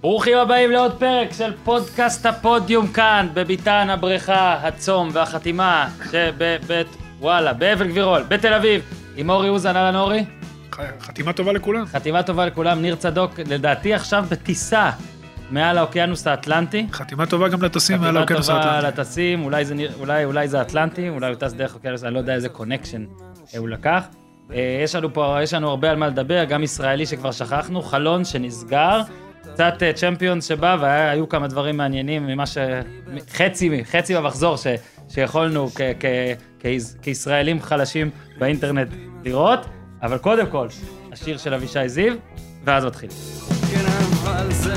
ברוכים הבאים לעוד פרק של פודקאסט הפודיום כאן, בביתן הבריכה, הצום והחתימה שבבית, וואלה, באבן גבירול, בתל אביב, עם אורי אוזן, אהלן אורי. חתימה טובה לכולם. חתימה טובה לכולם, ניר צדוק, לדעתי עכשיו בטיסה מעל האוקיינוס האטלנטי. חתימה טובה גם לטסים מעל האוקיינוס חתימה טובה האטלנטי. לטסים, אולי זה, אולי, אולי זה אטלנטי, אולי הוא טס דרך אוקיינוס, אני לא יודע איזה connection הוא לקח. אה, יש לנו פה, יש לנו הרבה על מה לדבר, גם ישראלי שכבר שכחנו, חלון שנסגר, קצת אה, צ'מפיונס שבא, והיו כמה דברים מעניינים ממה ש... חצי, חצי במחזור ש, שיכולנו כ, כ, כ, כישראלים חלשים באינטרנט לראות, אבל קודם כל, השיר של אבישי זיו, ואז מתחיל. כן, אבל זה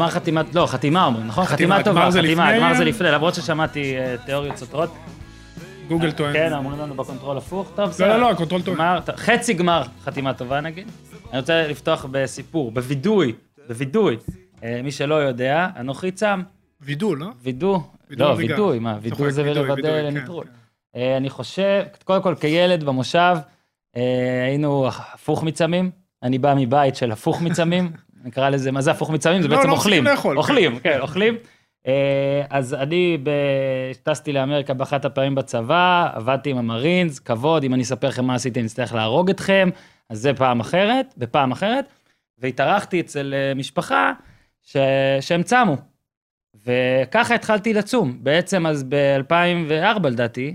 גמר חתימת, לא, חתימה אומרים, נכון? חתימה, חתימה טובה, חתימה, לפני? גמר זה לפני, למרות ששמעתי אה, תיאוריות סותרות. גוגל טוען. כן, אמרו לנו בקונטרול הפוך, טוב, לא, בסדר. לא, לא, הקונטרול טוען. חצי גמר חתימה טובה נגיד. אני רוצה לפתוח בסיפור, בווידוי, בווידוי. אה, מי שלא יודע, אנוכי צם, וידול, לא? וידו, לא. וידוי, מה, וידוי זה וידוי, לוודא וידוי, כן, לנטרול. כן. אה, אני חושב, קודם כל כילד במושב, היינו הפוך מצמים, אני בא מבית של הפוך מצמים, נקרא לזה, מה זה הפוך מצמים? זה לא, בעצם לא אוכלים. לאכול, אוכלים, כן, אוכלים. אה, אז אני טסתי לאמריקה באחת הפעמים בצבא, עבדתי עם המרינס, כבוד, אם אני אספר לכם מה עשיתי, אני אצטרך להרוג אתכם, אז זה פעם אחרת, בפעם אחרת, והתארחתי אצל אה, משפחה ש... שהם צמו. וככה התחלתי לצום. בעצם אז ב-2004 לדעתי,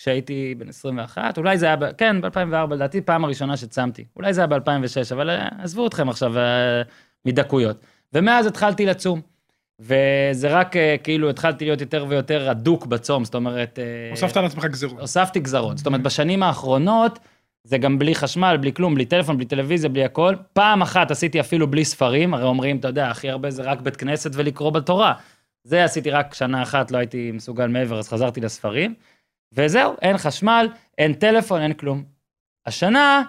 כשהייתי בן 21, אולי זה היה, ב... כן, ב-2004 לדעתי, פעם הראשונה שצמתי. אולי זה היה ב-2006, אבל אה, עזבו אתכם עכשיו אה, מדקויות. ומאז התחלתי לצום. וזה רק אה, כאילו התחלתי להיות יותר ויותר הדוק בצום, זאת אומרת... אה, הוספת על עצמך גזירות. הוספתי גזרות. זאת אומרת, בשנים האחרונות, זה גם בלי חשמל, בלי כלום, בלי טלפון, בלי טלוויזיה, בלי הכל. פעם אחת עשיתי אפילו בלי ספרים, הרי אומרים, אתה יודע, הכי הרבה זה רק בית כנסת ולקרוא בתורה. זה עשיתי רק שנה אחת, לא הייתי מסוגל מעבר, אז חזרתי לספרים. וזהו, אין חשמל, אין טלפון, אין כלום. השנה,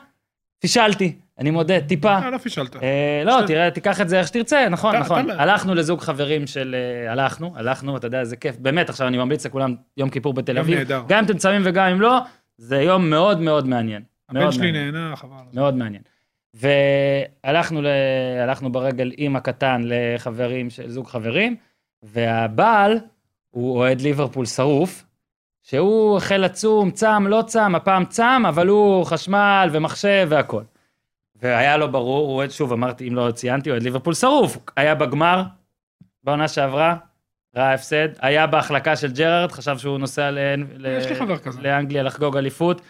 פישלתי, אני מודה, טיפה. אה, לא פישלת. אה, לא, תראה, תיקח את זה איך שתרצה, נכון, אתה- נכון. אתה- הלכנו לזוג חברים של... אה, הלכנו, הלכנו, אתה יודע, איזה כיף. באמת, עכשיו אני ממליץ לכולם יום כיפור בתל אביב. נהדר. גם אם אתם צמים וגם אם לא, זה יום מאוד מאוד מעניין. הבן מאוד שלי מעניין. נהנה, חבל. זה. מאוד מעניין. והלכנו ל... הלכנו ברגל עם הקטן לחברים, של זוג חברים, והבעל הוא אוהד ליברפול שרוף, שהוא החל לצום, צם, לא צם, הפעם צם, אבל הוא חשמל ומחשב והכל. והיה לו ברור, הוא אוהד, שוב אמרתי, אם לא ציינתי, אוהד ליברפול שרוף, היה בגמר, בעונה שעברה, ראה הפסד, היה בהחלקה של ג'רארד, חשב שהוא נוסע ל... יש כזה. לאנגליה לחגוג אליפות,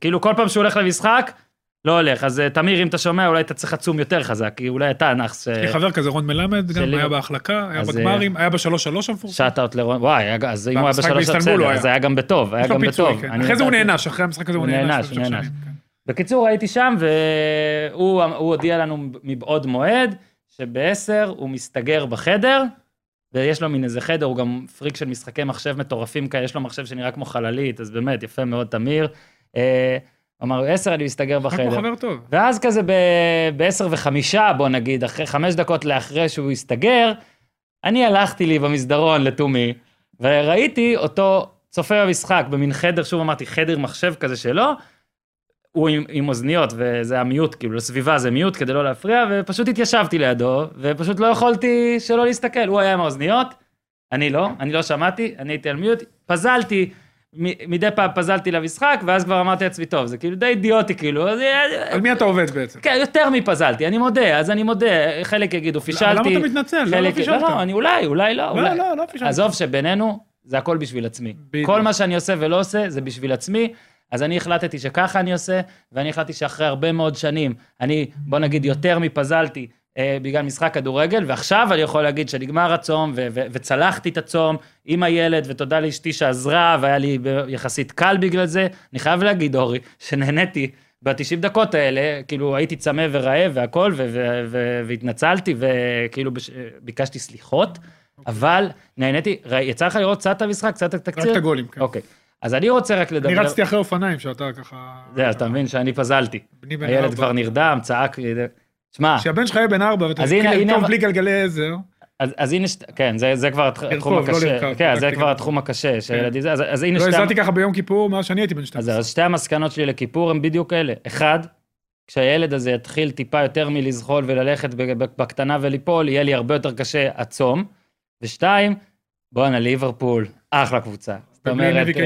כאילו כל פעם שהוא הולך למשחק, לא הולך, אז אה, תמיר, אם אתה שומע, אולי אתה צריך לצום יותר חזק, כי אולי אתה הנאחס. יש לי חבר כזה, רון מלמד, גם היה בהחלקה, היה בגמרים, היה בשלוש שלוש המפורסם. שאט אאוט לרון, וואי, אז אם הוא היה בשלוש, בסדר, היה. אז היה גם בטוב, היה גם בטוב. כן. אחרי זה הוא נענש, אחרי המשחק הזה הוא נענש. כן. בקיצור, הייתי שם, והוא הוא הודיע לנו מבעוד מועד, שבעשר הוא מסתגר בחדר, ויש לו מין איזה חדר, הוא גם פריק של משחקי מחשב מטורפים כאלה, יש לו מחשב שנראה כמו חללית, אז באמת, יפה מאוד, תמיר. אה, הוא אמר, עשר אני מסתגר בחדר. חבר טוב. ואז כזה ב- בעשר וחמישה, בוא נגיד, אחרי חמש דקות לאחרי שהוא הסתגר, אני הלכתי לי במסדרון לתומי, וראיתי אותו צופה במשחק במין חדר, שוב אמרתי, חדר מחשב כזה שלו, הוא עם, עם אוזניות, וזה המיוט, כאילו לסביבה זה מיוט כדי לא להפריע, ופשוט התיישבתי לידו, ופשוט לא יכולתי שלא להסתכל, הוא היה עם האוזניות, אני לא, אני לא שמעתי, אני הייתי על מיוט, פזלתי, מ- מדי פעם פזלתי למשחק, ואז כבר אמרתי לעצמי, טוב, זה כאילו די אידיוטי, כאילו, אז- על מי אתה עובד בעצם? כן, יותר מפזלתי, אני מודה, אז אני מודה, חלק יגידו, פישלתי. למה אתה מתנצל? לא, לא חלק- פישלת. לא, אני אולי, אולי לא, לא, אולי. לא, לא פישלת. עזוב שבינינו, זה הכל בשביל עצמי. בדיוק. כל מה שאני עושה ולא עושה, זה בשביל עצמי. אז אני החלטתי שככה אני עושה, ואני החלטתי שאחרי הרבה מאוד שנים, אני, בוא נגיד, יותר מפזלתי בגלל משחק כדורגל, ועכשיו אני יכול להגיד שנגמר הצום, ו- ו- וצלחתי את הצום עם הילד, ותודה לאשתי שעזרה, והיה לי יחסית קל בגלל זה. אני חייב להגיד, אורי, שנהניתי ב-90 דקות האלה, כאילו הייתי צמא ורעב והכל, ו- והתנצלתי, וכאילו בש- ביקשתי סליחות, אבל נהניתי, יצא לך לראות קצת את המשחק, קצת את התקציר? רק את הגולים, כן. אוקיי. אז אני רוצה רק אני לדבר... רצתי אחרי אופניים, שאתה ככה... זה, אתה מבין שאני פזלתי. הילד. כבר נרדם, צעק שמע, כשהבן שלך יהיה בן ארבע, ואתה אז הנה- לרכוב בלי גלגלי עזר, אז, אז הנה, שת- כן, זה, זה כבר הת- התחום לרכוב, לא הקשה, לרכב, כן, זה כבר. התחום הקשה, שהילד זה, אז, אז הנה לא שתי, הזלתי ככה ביום כיפור מאז שאני הייתי בן אז, 12. אז שתי המסקנות שלי לכיפור הם בדיוק אלה. אחד, כשהילד הזה יתחיל טיפה יותר מלזחול וללכת בקטנה וליפול, יהיה לי הרבה יותר קשה הצום. ושתיים, בואנה, ליברפול, אחלה קבוצה. זאת אומרת, אה.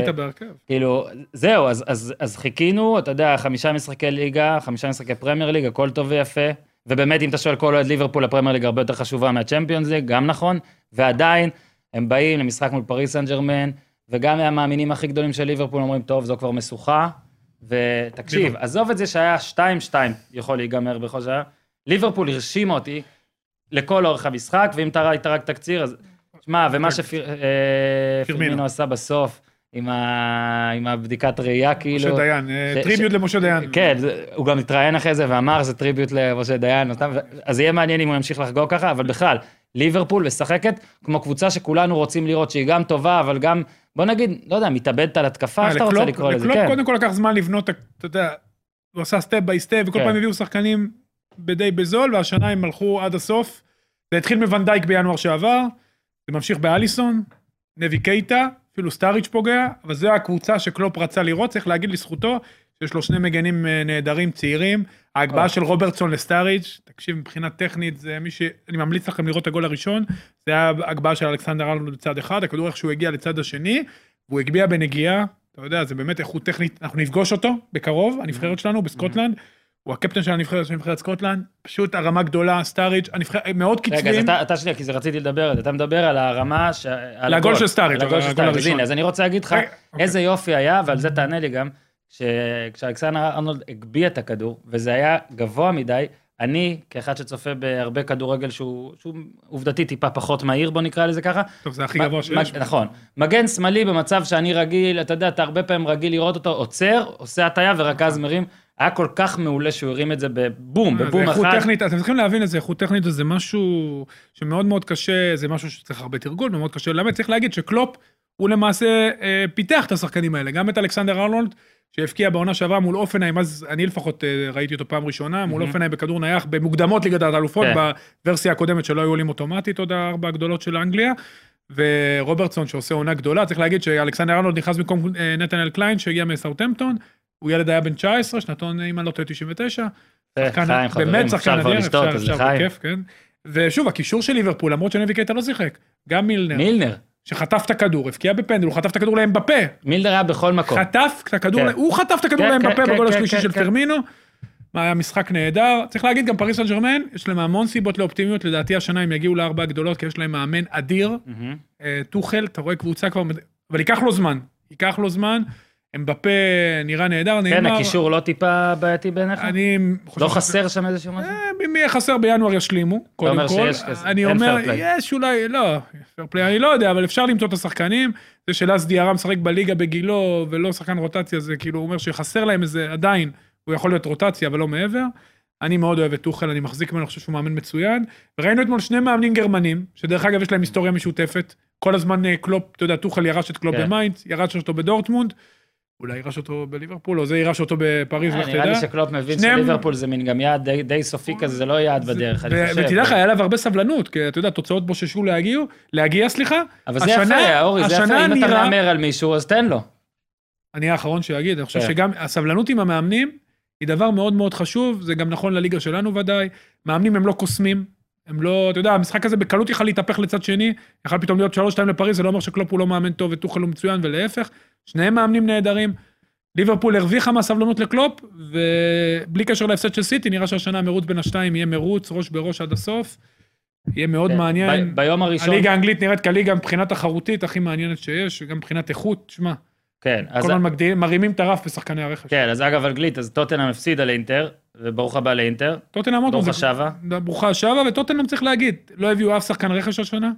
כאילו, זהו, אז, אז, אז חיכינו, אתה יודע, חמישה משחקי ליגה, חמישה משחקי פרמייר ליג, הכל טוב ויפה. ובאמת, אם אתה שואל כל אוהד ליברפול, הפרמייר ליג הרבה יותר חשובה מהצ'מפיונס ליג, גם נכון. ועדיין, הם באים למשחק מול פריס סן ג'רמן, וגם מהמאמינים הכי גדולים של ליברפול אומרים, טוב, זו כבר משוכה. ותקשיב. עזוב את זה שהיה 2-2 יכול להיגמר בכל שעה, ליברפול הרשימה אותי לכל אורך המשחק, ואם אתה ראית רק תקציר, אז... שמע, ומה פירמינו. שפירמינו עשה בסוף, עם ה- עם הבדיקת ראייה, כאילו... משה דיין, אה, ש- tribute ש- למשה דיין. כן, הוא גם התראיין אחרי זה ואמר, זה tribute למשה דיין, אותם, אז יהיה מעניין אם הוא ימשיך לחגוג ככה, אבל בכלל, ליברפול משחקת כמו קבוצה שכולנו רוצים לראות שהיא גם טובה, אבל גם, בוא נגיד, לא יודע, מתאבדת על התקפה, אה, איך שאתה רוצה לקלופ- לקרוא לזה, כן. קודם כל לקח זמן לבנות, אתה יודע, הוא עשה step by step, וכל כן. פעם הביאו שחקנים בדי בזול, והשנה הם הלכו עד הסוף. זה התחיל מוואן דייק בינואר שעבר, זה ממשיך באליסון, נבי קייטה, אפילו סטארידג' פוגע, אבל זו הקבוצה שקלופ רצה לראות, צריך להגיד לזכותו, שיש לו שני מגנים אה, נהדרים, צעירים. ההגבהה אה. של רוברטסון לסטארידג', תקשיב, מבחינה טכנית, זה מי ש... אני ממליץ לכם לראות את הגול הראשון, זה היה הגבהה של אלכסנדר ארנולד בצד אחד, הכדור איכשהו הגיע לצד השני, והוא הגביה בנגיעה, אתה יודע, זה באמת איכות טכנית, אנחנו נפגוש אותו בקרוב, הנבחרת שלנו בסקוטלנד, הוא הקפטן של הנבחרת של נבחרת סקוטלנד, פשוט הרמה גדולה, סטארידג', הנבחרת, מאוד רגע, אז. אתה, אתה שנייה, כי זה רציתי לדבר על זה, אתה מדבר על הרמה, ש... על לגול של סטארידג', על הגול של הגול הראשון. הנה, אז אני רוצה להגיד לך, רגע, אוקיי. איזה יופי היה, ועל זה תענה לי גם, ש- כשאלכסנדר ארנולד הגביה את הכדור, וזה היה גבוה מדי, אני, כאחד שצופה בהרבה כדורגל שהוא, שהוא עובדתית טיפה פחות מהיר, בוא נקרא לזה ככה, טוב, זה הכי גבוה שיש. נכון. מגן שמאלי במצב שאני רגיל, אתה יודע, אתה הרבה פעמים רגיל לראות אותו עוצר, עושה הטיה ורק אז מרים. היה כל כך מעולה שהוא הרים את זה בבום, אה, בבום איכות אחד. טכנית, אתם צריכים להבין את זה, איכות טכנית זה משהו שמאוד מאוד קשה, זה משהו שצריך הרבה תרגול ומאוד קשה ללמד, צריך להגיד שקלופ הוא למעשה אה, פיתח את השחקנים האלה, גם את אלכסנדר ארנולד, שהבקיע בעונה שעברה מול אופנהיים, אז אני לפחות אה, ראיתי אותו פעם ראשונה, מול Mhm. אופנהיים בכדור נייח, במוקדמות ליגת האלופות, כן. בוורסיה הקודמת שלא היו עולים אוטומטית, עוד הארבע הגדולות של אנגליה. ורוברטסון שעושה עונה גדולה, צריך להגיד שאלכסנדר ארנולד נכנס במקום אה, נתנאל קליין שהגיע מסאוטהמפטון, הוא ילד היה בן 19, שנתון, אם אני לא טועה, 99, אה, שחקן- באמת שחקן אדיר, אפשר, אפשר. בכיף, כן. ושוב, הקישור של ליברפול, למרות שנבי קייטה לא שיחק, גם מילנר, מילנר, שחטף את הכדור, הבקיע בפנדל, הוא חטף את הכדור לאמבפה, מילנר היה בכל מקום. חטף את הכדור, כן. הוא חטף את הכדור כן, לאמבפה כן, בגול כן, השלישי כן, של כן. פרמינו. היה משחק נהדר. צריך להגיד, גם פריס סן ג'רמן, יש להם המון סיבות לאופטימיות, לדעתי השנה הם יגיעו לארבע הגדולות, כי יש להם מאמן אדיר. אה, טוחל, אתה רואה קבוצה כבר, אבל ייקח לו זמן, ייקח לו זמן. אמבפה נראה נהדר, כן, נאמר. הקישור לא טיפה בעייתי בעיניך? אני חושב לא חסר שם איזשהו משהו? אה, אם יהיה חסר בינואר ישלימו, קודם אומר כל. שיש כזה, אני אומר. יש אולי, לא, play אני לא יודע, אבל אפשר למצוא את השחקנים. זה שלאס דיארה משחק בליגה בגילו ולא שחקן רוטציה, זה כאילו אומר שחסר להם איזה, עדיין, הוא יכול להיות רוטציה, אבל לא מעבר. אני מאוד אוהב את טוחל, אני מחזיק ממנו, אני חושב שהוא מאמן מצוין. וראינו אתמול שני מאמנים גרמנים, שדרך אגב יש להם היסטוריה משותפת. כל הזמן אה, קלופ, אתה יודע, טוחל ירש את קלופ כן. במיינדס, ירש אותו בדורטמונד, אולי ירש אותו בליברפול, או זה ירש אותו בפריז, אה, לך נראה לי תדע. שקלופ מבין שליברפול זה מין גם יעד די- די סופי כזה, זה לא יעד בדרך, אני חושב. ותדע לך, היה עליו הרבה סבלנות, כי אתה יודע, תוצאות בוששו להגיע, להגיע, סליחה. אבל זה יפה, אורי, זה יפה, אם אתה מהמר על מישהו, אז תן לו. אני האחרון שיגיד, אני חושב כן. שגם הסבלנות עם המאמנים היא דבר מאוד מאוד חשוב, זה גם נכון לליגה שלנו ודאי. מאמנים הם לא קוסמים, הם לא, אתה יודע, המשחק הזה בקלות יכל להתהפך לצד שני, יכל פתאום להיות 3-2 לפריז, זה לא אומר שקלופ הוא לא מאמן טוב וטוחל הוא מצוין, ולהפך, שניהם מאמנים נהדרים. ליברפול הרוויחה מהסבלנות לקלופ, ובלי קשר להפסד של סיטי, נראה שהשנה המרוץ בין השתיים יהיה מרוץ, ראש בראש עד הסוף. יהיה מאוד כן, מעניין. ב- ביום הראשון, הליגה האנגלית נראית כליגה מבחינה תחרותית הכי מעניינת שיש, גם מבחינת איכות, שמע, כן, אז- כל הזמן מגדילים, מרימים את הרף בשחקני הרכש. כן, אז אגב, אנגלית, אז טוטנאם הפסידה לאינטר, וברוך הבא לאינטר, טוטנאם עוד פעם, ברוכה זה- שבה. ברוכה השבה, וטוטנאם צריך להגיד, לא הביאו אף שחקן רכש השנה.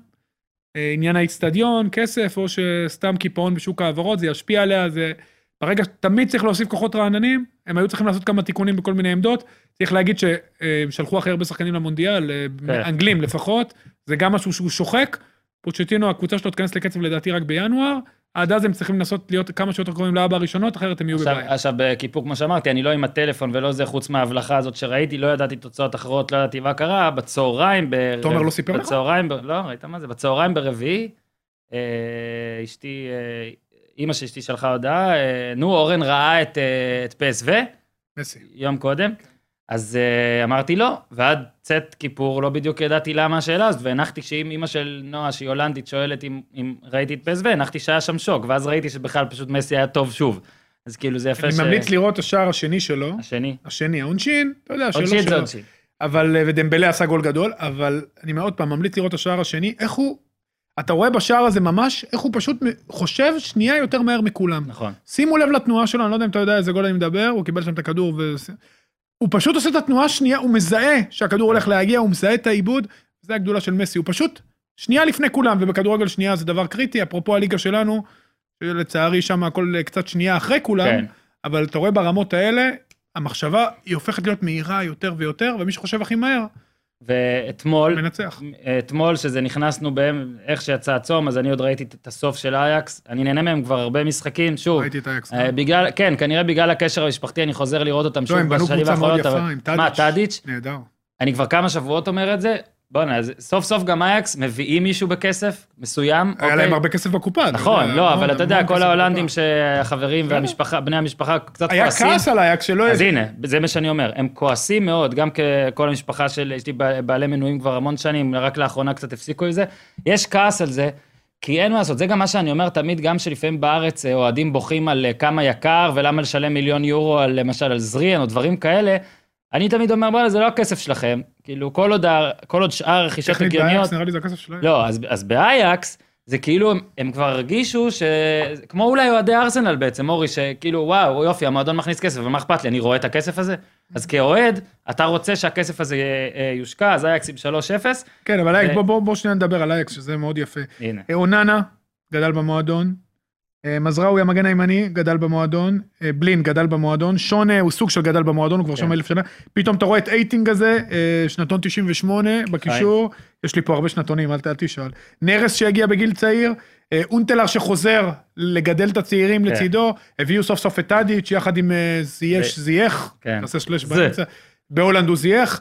אה, עניין האיצטדיון, כסף, או שסתם קיפאון בשוק ההעברות, זה ישפיע עליה, זה... ברגע שתמיד צריך להוסיף כוחות רעננים, הם היו צריכים לעשות כמה תיקונים בכל מיני עמדות. צריך להגיד שהם שלחו הכי הרבה שחקנים למונדיאל, אה, כן. אנגלים לפחות, זה גם משהו שהוא שוחק. פוצ'טינו, הקבוצה שלו תיכנס לקצב לדעתי רק בינואר, עד אז הם צריכים לנסות להיות כמה שיותר קרובים לארבע הראשונות, אחרת הם יהיו עכשיו, בבעיה. עכשיו בכיפור, כמו שאמרתי, אני לא עם הטלפון ולא זה, חוץ מההבלחה הזאת שראיתי, לא ידעתי תוצאות אחרות, לא ידעתי מה קרה, בצהריים. תומר לא סיפר לך? בצהריים, ב... לא, ראית מה זה? בצהריים ברביעי, אה, אשתי, אה, אימא של אשתי שלחה הודעה, אה, נו, אורן ראה את, אה, את מסי. יום קודם, אז אה, אמרתי לא, ועד צאת כיפור לא בדיוק ידעתי למה השאלה הזאת, והנחתי שאם אימא של נועה, שהיא הולנדית, שואלת אם, אם ראיתי את PSV, הנחתי שהיה שם שוק, ואז ראיתי שבכלל פשוט מסי היה טוב שוב. אז כאילו זה יפה אני ש... ממליץ לראות השער השני שלו, השני. השני, העונשין, אתה יודע, שלו עוד שיט זה שלו. שיט. אבל, אה, ודמבלה עשה גול גדול, אבל אני מאוד פעם ממליץ לראות השער השני, איך הוא, אתה רואה בשער הזה ממש, איך הוא פשוט חושב שנייה יותר מהר מכולם. נכון. שימו לב לתנועה שלו, אני לא יודע אם אתה יודע איזה גול אני מדבר, הוא קיבל שם את הכדור ו... הוא פשוט עושה את התנועה השנייה, הוא מזהה שהכדור הולך להגיע, הוא מזהה את העיבוד, זה הגדולה של מסי, הוא פשוט שנייה לפני כולם, ובכדורגל שנייה זה דבר קריטי, אפרופו הליגה שלנו, שלצערי שם הכל קצת שנייה אחרי כולם, כן. אבל אתה רואה ברמות האלה, המחשבה היא הופכת להיות מהירה יותר ויותר, ומי שחושב הכי מהר, ואתמול, מנצח. אתמול שזה נכנסנו בהם, איך שיצא הצום, אז אני עוד ראיתי את הסוף של אייקס, אני נהנה מהם כבר הרבה משחקים, שוב, ראיתי את אייקס. אה, בגלל, כן, כנראה בגלל הקשר המשפחתי, אני חוזר לראות אותם לא, שוב הם בנו בשנים קבוצה מאוד האחרונות, יפה עם טאדיץ'. מה, טאדיץ'? נהדר. אני כבר כמה שבועות אומר את זה, בואנה, סוף סוף גם אייקס מביאים מישהו בכסף מסוים, היה אוקיי? להם הרבה כסף בקופה. נכון, לא, אבל אתה יודע, כל ההולנדים. שהחברים. והמשפחה, בני המשפחה קצת היה כועסים. כעס על אייקס שלא... אז הנה, זה מה שאני אומר, הם כועסים מאוד, גם ככל המשפחה של, יש לי בעלי מנויים כבר המון שנים, רק לאחרונה קצת הפסיקו עם זה, יש כעס על זה, כי אין מה לעשות, זה גם מה שאני אומר תמיד, גם שלפעמים בארץ אה, אוהדים בוכים על אה, כמה יקר ולמה לשלם מיליון יורו על למשל על זריאן או דברים כאלה, אני תמיד אומר, בוא'נה, זה לא הכסף שלכם, כאילו כל עוד, כל עוד שאר רכישות טכנית הגיוניות, באייקס נראה לי זה הכסף שלהם. לא, אז, אז באייקס, זה כאילו, הם, הם כבר הרגישו ש... כמו אולי אוהדי ארסנל בעצם, אורי, שכאילו, וואו, יופי, המועדון מכניס כסף, ומה אכפת לי, אני רואה את הכסף הזה? אז כאוהד, אתה רוצה שהכסף הזה אה, יושקע, אז אייקס עם 3-0, כן, אבל אייקס, ו- בוא- בוא בוא שנייה נדבר על אייקס, שזה מאוד יפה. הנה. אה, אוננה, גדל במועדון. אה, מזרעוי, המגן הימני, גדל במועדון. אה, בלין, גדל במועדון. שונה הוא סוג של גדל במועדון, הוא כבר כן. שם אלף שנה. פתאום אתה רואה את אייטינג הזה, אה, שנתון 98 בקישור. יש לי פה הרבה שנתונים, אל תשאל. נרס שהגיע בגיל צעיר. אה, הונטלאר שחוזר לגדל את הצעירים כן. לצידו. הביאו סוף סוף את טאדיץ' יחד עם זייש, זייח. כן. תעשה שלש. באמצע. בהולנד הוא זייח.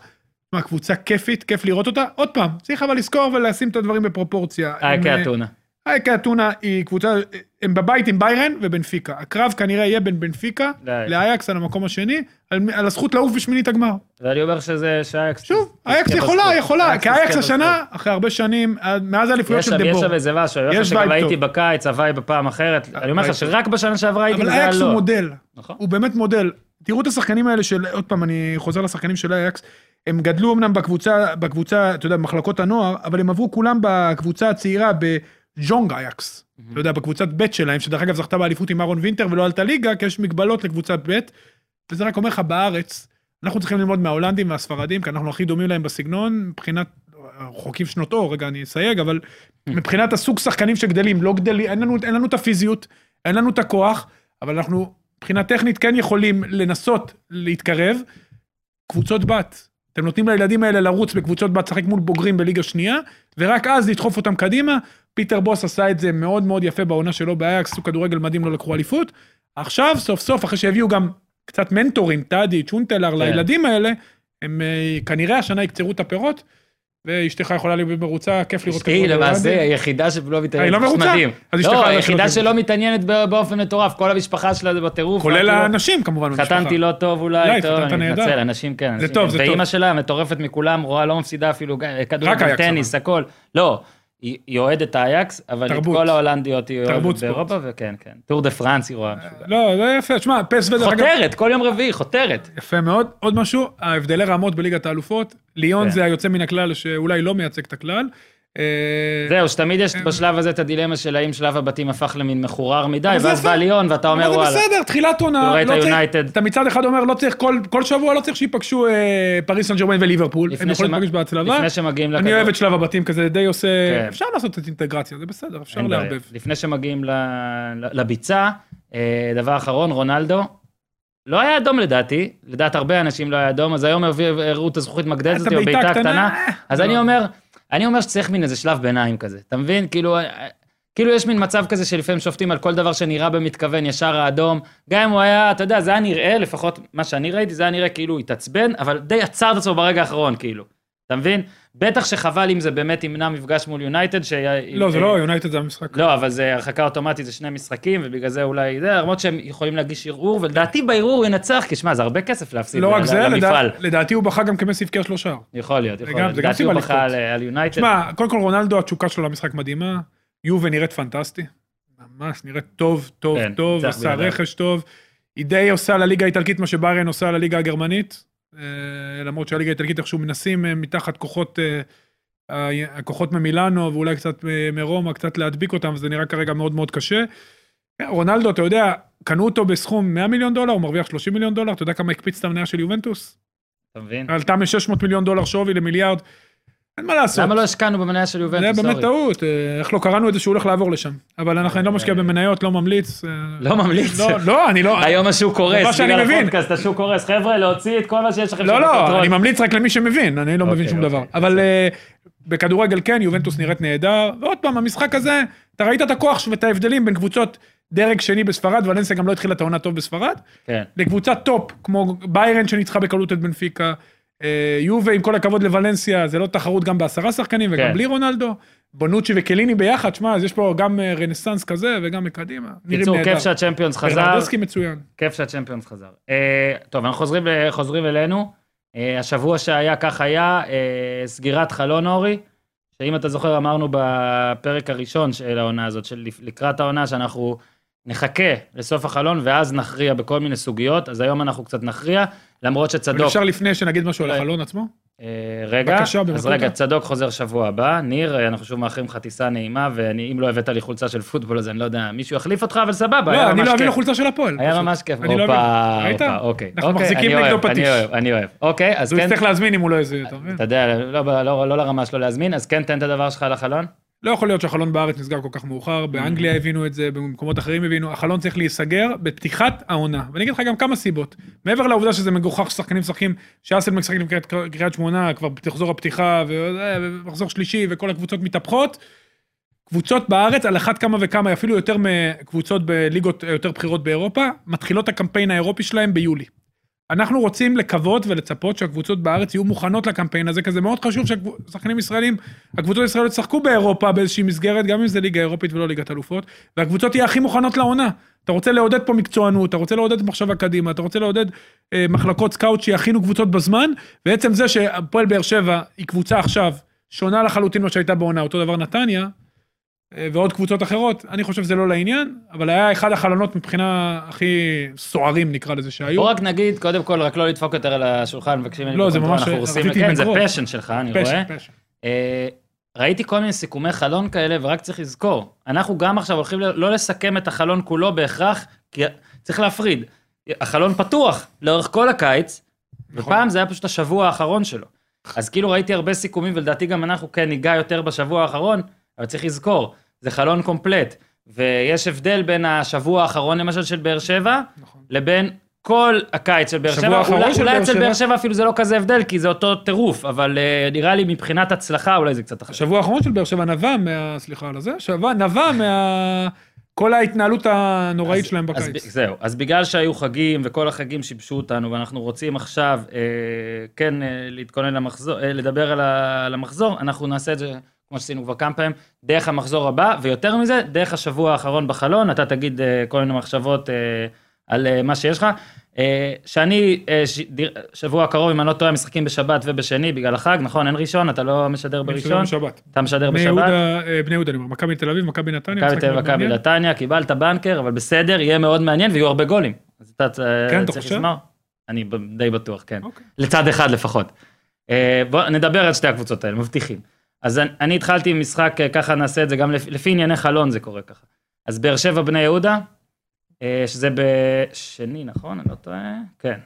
מה, קבוצה כיפית, כיף לראות אותה. עוד פעם, צריך אבל לזכור ולשים את הדברים בפרופורציה. אה, אתונה. אייקה אתונה היא קבוצה, הם בבית עם ביירן ובנפיקה. הקרב כנראה יהיה בין בנפיקה לאייקס. על המקום השני, על, על הזכות לעוף בשמינית הגמר. ואני אומר שזה, שאייקס... שוב, אייקס. יכולה, יכולה, אייקס כי אייקס השנה, בזכות. אחרי הרבה שנים, עד- מאז האליפויות של שם, יש. שם איזה משהו, אני אומר לך יש שגם vibe הייתי טוב. בקיץ, הוואי בפעם אחרת, אני אומר לך. שרק בשנה שעברה הייתי אבל אייקס הוא לא. מודל, נכון. הוא באמת מודל. תראו את השחקנים האלה של, עוד פעם, אני חוזר לשחקנים של אייקס, הם גדלו אמנם בקבוצה, בקבוצה, אתה יודע, במחלקות הנוער, אבל הם עברו כולם בקבוצה הצעירה בז'ונג אייקס. אתה יודע, בקבוצת ב' שלהם, שדרך אגב זכתה באליפות עם אהרון וינטר ולא עלתה ליגה, כי יש מגבלות לקבוצת ב', וזה רק אומר לך, בארץ, אנחנו צריכים ללמוד מההולנדים והספרדים, כי אנחנו הכי דומים להם בסגנון, מבחינת, רחוקים שנות אור, רגע, אני אסייג, אבל מבחינת הסוג שחקנים שגדלים, לא גדלים, אין לנו, אין לנו את הפיזיות, אין לנו את הכוח, אבל אנחנו מבחינה טכנית כן יכולים לנסות להתקרב. קבוצות בת, אתם נותנים לילדים האלה לרוץ בקבוצות בת, לשחק מול בוגרים בליגה שנייה, ורק אז לדחוף אותם קדימה. פיטר בוס עשה את זה מאוד מאוד יפה בעונה שלו באייקס, עשו כדורגל מדהים, לא לקחו אליפות. עכשיו, סוף סוף, אחרי שהביאו גם קצת מנטורים, טאדיץ', הונטלאר, לילדים האלה, הם אה, כנראה השנה יקצרו את הפירות, ואשתך יכולה להיות מרוצה, כיף לראות אשתי למעשה היחידה שלא מתעניינת. היא לא מרוצה? מדהים. אז אשתך לא, לא היחידה שלא מתעניינת בא- באופן מטורף, כל המשפחה שלה זה בטירוף. כולל אמרתי לו, האנשים כמובן. חתנתי לא טוב אולי, טוב, אני. מתנצל, אנשים כן. זה טוב, כן. זה טוב. ואימא שלה מטורפת מכולם, רואה לא מפסידה אפילו כדורגל, טניס, הכל. לא, היא אוהדת האייקס, אבל את תרבות. כל ההולנדיות היא אוהדת. באירופה, וכן, כן. טור דה פרנס היא רואה. משוגע. לא, זה יפה, שמע, פס ודרך אגב, חותרת, כל יום רביעי, חותרת. יפה מאוד. עוד משהו, ההבדלי רמות בליגת האלופות, ליון כן. זה היוצא מן הכלל שאולי לא מייצג את הכלל. אה, זהו, שתמיד יש בשלב הזה את הדילמה של האם שלב הבתים הפך למין מחורר מדי, אבל ואז. בא ליון ואתה אומר אבל וואלה. זה בסדר, תחילת עונה, לא. אתה מצד אחד אומר, לא צריך, כל- שבוע לא צריך שיפגשו אה, פריס סן ג'רמן וליברפול, הם יכולים להיפגש בהצלבה. לפני שמגיעים אני לכדור- אוהב את שלב הבתים כזה, די עושה, כן. אפשר לעשות את אינטגרציה, זה בסדר, אפשר. לערבב. לפני שמגיעים לביצה, אה, דבר אחרון, רונלדו. לא היה אדום לדעתי, לדעת הרבה אנשים לא היה אדום, אז היום הראו את הזכוכית מגדלת הזאת, או בעיטה קטנה, אה, אז לא. אני אומר, אני אומר שצריך מין איזה שלב ביניים כזה, אתה מבין? כאילו, אה, כאילו יש מין מצב כזה שלפעמים שופטים על כל דבר שנראה במתכוון, ישר האדום. גם אם הוא היה, אתה יודע, זה היה נראה, לפחות מה שאני ראיתי, זה היה נראה כאילו התעצבן, אבל די עצר את עצמו ברגע האחרון, כאילו. אתה מבין? בטח שחבל אם זה באמת ימנע מפגש מול יונייטד, ש... לא, זה לא, יונייטד זה המשחק. לא, אבל זה הרחקה אוטומטית, זה שני משחקים, ובגלל זה אולי, זה, למרות שהם יכולים להגיש ערעור, ולדעתי בערעור הוא ינצח, כי שמע, זה הרבה כסף להפסיד לא רק זה, לדעתי הוא בחר גם כמסי הבקיע שלושה. יכול להיות, יכול להיות. לדעתי הוא בחר. על- יונייטד. תשמע, קודם כל רונלדו, התשוקה שלו למשחק מדהימה, יובה נראית פנטסטי. ממש נראית טוב, טוב, כן, טוב, בידיו. רכש טוב. היא די עושה לליגה האיטלקית מה שביירן עושה לליגה הגרמנית. אה, למרות שהליגה האיטלקית איכשהו מנסים אה, מתחת כוחות, אה, הכוחות ממילאנו ואולי קצת מרומא, קצת להדביק אותם, וזה נראה כרגע מאוד מאוד קשה. רונלדו, אתה יודע, קנו אותו בסכום 100 מיליון דולר, הוא מרוויח 30 מיליון דולר, אתה יודע כמה הקפיץ את המניה של יובנטוס? אתה מבין? עלתה מ-600 מיליון דולר שווי למיליארד. אין מה לעשות. למה לא השקענו במניה של זה יובנטוס? באמת אורי? טעות, אה, איך לא קראנו את זה שהוא הולך לעבור לשם. אבל אנחנו אני לא משקיע במניות, לא ממליץ. אה, לא ממליץ. לא, לא, אני לא... היום השוק קורס, מה שאני בגלל מבין. הפודקאסט השוק קורס. חבר'ה, להוציא את כל מה שיש לכם לא, לא. אני ממליץ רק למי שמבין, אני לא אוקיי, מבין שום אוקיי, דבר. אבל אה, בכדורגל כן, יובנטוס נראית נהדר. ועוד פעם, המשחק הזה, אתה ראית את הכוח ואת ההבדלים בין קבוצות דרג שני בספרד, ולנסיה גם לא התחילה את העונה טוב בספרד, כן. לקבוצת טופ, כמו ביירן שניצחה בקלות את בנפיקה, אה, יובה, עם כל הכבוד לוולנסיה, זה לא תחרות גם בעשרה שחקנים וגם כן. בלי רונלדו. בונוצ'י וקייליני ביחד, שמע, אז יש פה גם אה, רנסאנס כזה וגם מקדימה. קיצור. כיף שהצ'מפיונס חזר. ברנרדסקי מצוין. כיף שהצ'מפיונס חזר. אה, טוב, אנחנו חוזרים, חוזרים אלינו. אה, השבוע שהיה כך היה, אה, סגירת חלון אורי, שאם אתה זוכר אמרנו בפרק הראשון של העונה הזאת, של לקראת העונה שאנחנו נחכה לסוף החלון ואז נכריע בכל מיני סוגיות, אז היום אנחנו קצת נכריע, למרות אבל שצדוק, אפשר לפני שנגיד משהו על לא. החלון עצמו? אה, רגע, בבקשה, אז. רגע, צדוק חוזר שבוע הבא, ניר, אה, אנחנו שוב מאחלים לך טיסה נעימה, ואם לא הבאת לי חולצה של פוטבול, אז אני לא יודע, מישהו יחליף אותך, אבל סבבה, היה לא, אני ממש לא אביא כיף. לו חולצה של הפועל. היה. ממש כיף. אני לא אביא. ראית? אוקיי. אנחנו אוקיי, מחזיקים נגדו אוהב, אני פטיש. אוהב, אני אוהב. אוקיי, אז אז הוא כן, יצטרך להזמין אם הוא לא איזה, אתה מבין? אתה יודע, לא- לא- לא לא לרמה שלו להזמין, אז כן, תן את הדבר שלך על החלון. לא יכול להיות שהחלון בארץ נסגר כל כך מאוחר, באנגליה הבינו את זה, במקומות אחרים הבינו, החלון צריך להיסגר בפתיחת העונה. ואני אגיד לך גם כמה סיבות. מעבר לעובדה שזה מגוחך ששחקנים משחקים, שאסל משחקים עם קריית- שמונה, כבר תחזור הפתיחה, וזה, ומחזור שלישי, וכל הקבוצות מתהפכות. קבוצות בארץ, על אחת כמה וכמה, אפילו יותר מקבוצות בליגות יותר בכירות באירופה, מתחילות הקמפיין האירופי שלהם ביולי. אנחנו רוצים לקוות ולצפות שהקבוצות בארץ יהיו מוכנות לקמפיין הזה, כי זה מאוד חשוב שהשחקנים ישראלים, הקבוצות הישראליות ישחקו באירופה באיזושהי מסגרת, גם אם זה ליגה אירופית ולא ליגת אלופות, והקבוצות יהיו הכי מוכנות לעונה. אתה רוצה לעודד פה מקצוענות, אתה רוצה לעודד מחשבה קדימה, אתה רוצה לעודד אה, מחלקות סקאוט שיכינו קבוצות בזמן, ועצם זה שהפועל באר שבע היא קבוצה עכשיו שונה לחלוטין ממה שהייתה בעונה, אותו דבר נתניה, ועוד קבוצות אחרות, אני חושב שזה לא לעניין, אבל היה אחד החלונות מבחינה הכי סוערים נקרא לזה שהיו. בוא רק נגיד, קודם כל, רק לא לדפוק יותר על השולחן, מבקשים ממני לא, זה ממש- רציתי כן, זה. פשן שלך, אני רואה. פשע, פשע. אה, ראיתי כל מיני סיכומי חלון כאלה, ורק צריך לזכור, אנחנו גם עכשיו הולכים לא לסכם את החלון כולו בהכרח, כי צריך להפריד. החלון פתוח לאורך כל הקיץ, נכון. ופעם זה היה פשוט השבוע האחרון שלו. אז כאילו ראיתי הרבה סיכומים, ולדעתי גם אנחנו כן ניגע יותר בשבוע האחרון, אבל צריך לזכור, זה חלון קומפלט, ויש הבדל בין השבוע האחרון למשל של באר שבע, נכון. לבין כל הקיץ של באר שבע, אולי, של אולי אצל שבע? באר שבע אפילו זה לא כזה הבדל, כי זה אותו טירוף, אבל uh, נראה לי מבחינת הצלחה אולי זה קצת אחר. השבוע האחרון של באר שבע נבע מה... סליחה על הזה, שבוע נבע מה... כל ההתנהלות הנוראית אז- שלהם אז בקיץ. זהו, אז בגלל שהיו חגים וכל החגים שיבשו אותנו, ואנחנו רוצים עכשיו אה, כן אה, להתכונן למחזור, אה, לדבר על, ה, על המחזור, אנחנו נעשה את זה, כמו שעשינו כבר כמה פעמים, דרך המחזור הבא, ויותר מזה, דרך השבוע האחרון בחלון, אתה תגיד אה, כל מיני מחשבות אה, על אה, מה שיש לך. אה, שאני, אה, ש, שבוע הקרוב, אם אני לא טועה, משחקים בשבת ובשני בגלל החג, נכון? אין ראשון, אתה לא משדר בראשון, בשבת. אתה משדר בני בשבת. יהודה, בני יהודה, אני אומר, מכבי תל אביב, מכבי נתניה. מכבי תל אביב, מכבי. נתניה, קיבלת בנקר, אבל בסדר, יהיה מאוד מעניין ויהיו הרבה גולים. אז אתה כן, צריך? לשמור. אני די בטוח, כן. אוקיי. לצד אחד לפחות. אה, בוא נדבר על שתי הקבוצות האלה, מבטיחים. אז אני- אני התחלתי עם משחק, אה, ככה נעשה את זה, גם לפי לפי ענייני חלון זה קורה ככה. אז באר שבע בני יהודה, אה, שזה בשני, נכון? אני לא טועה? כן.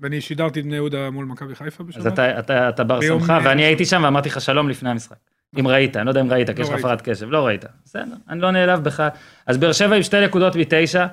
ואני שידרתי את בני יהודה מול מכבי חיפה בשבת. אז אתה, אתה, אתה בר שמחה, אה, ואני הייתי שם ואמרתי לך שלום לפני המשחק. אם ראית, אני לא יודע אם ראית, כי לא יש לך. הפרעת קשב, לא ראית. בסדר, אני לא נעלב בך. אז באר שבע עם שתי נקודות מתשע.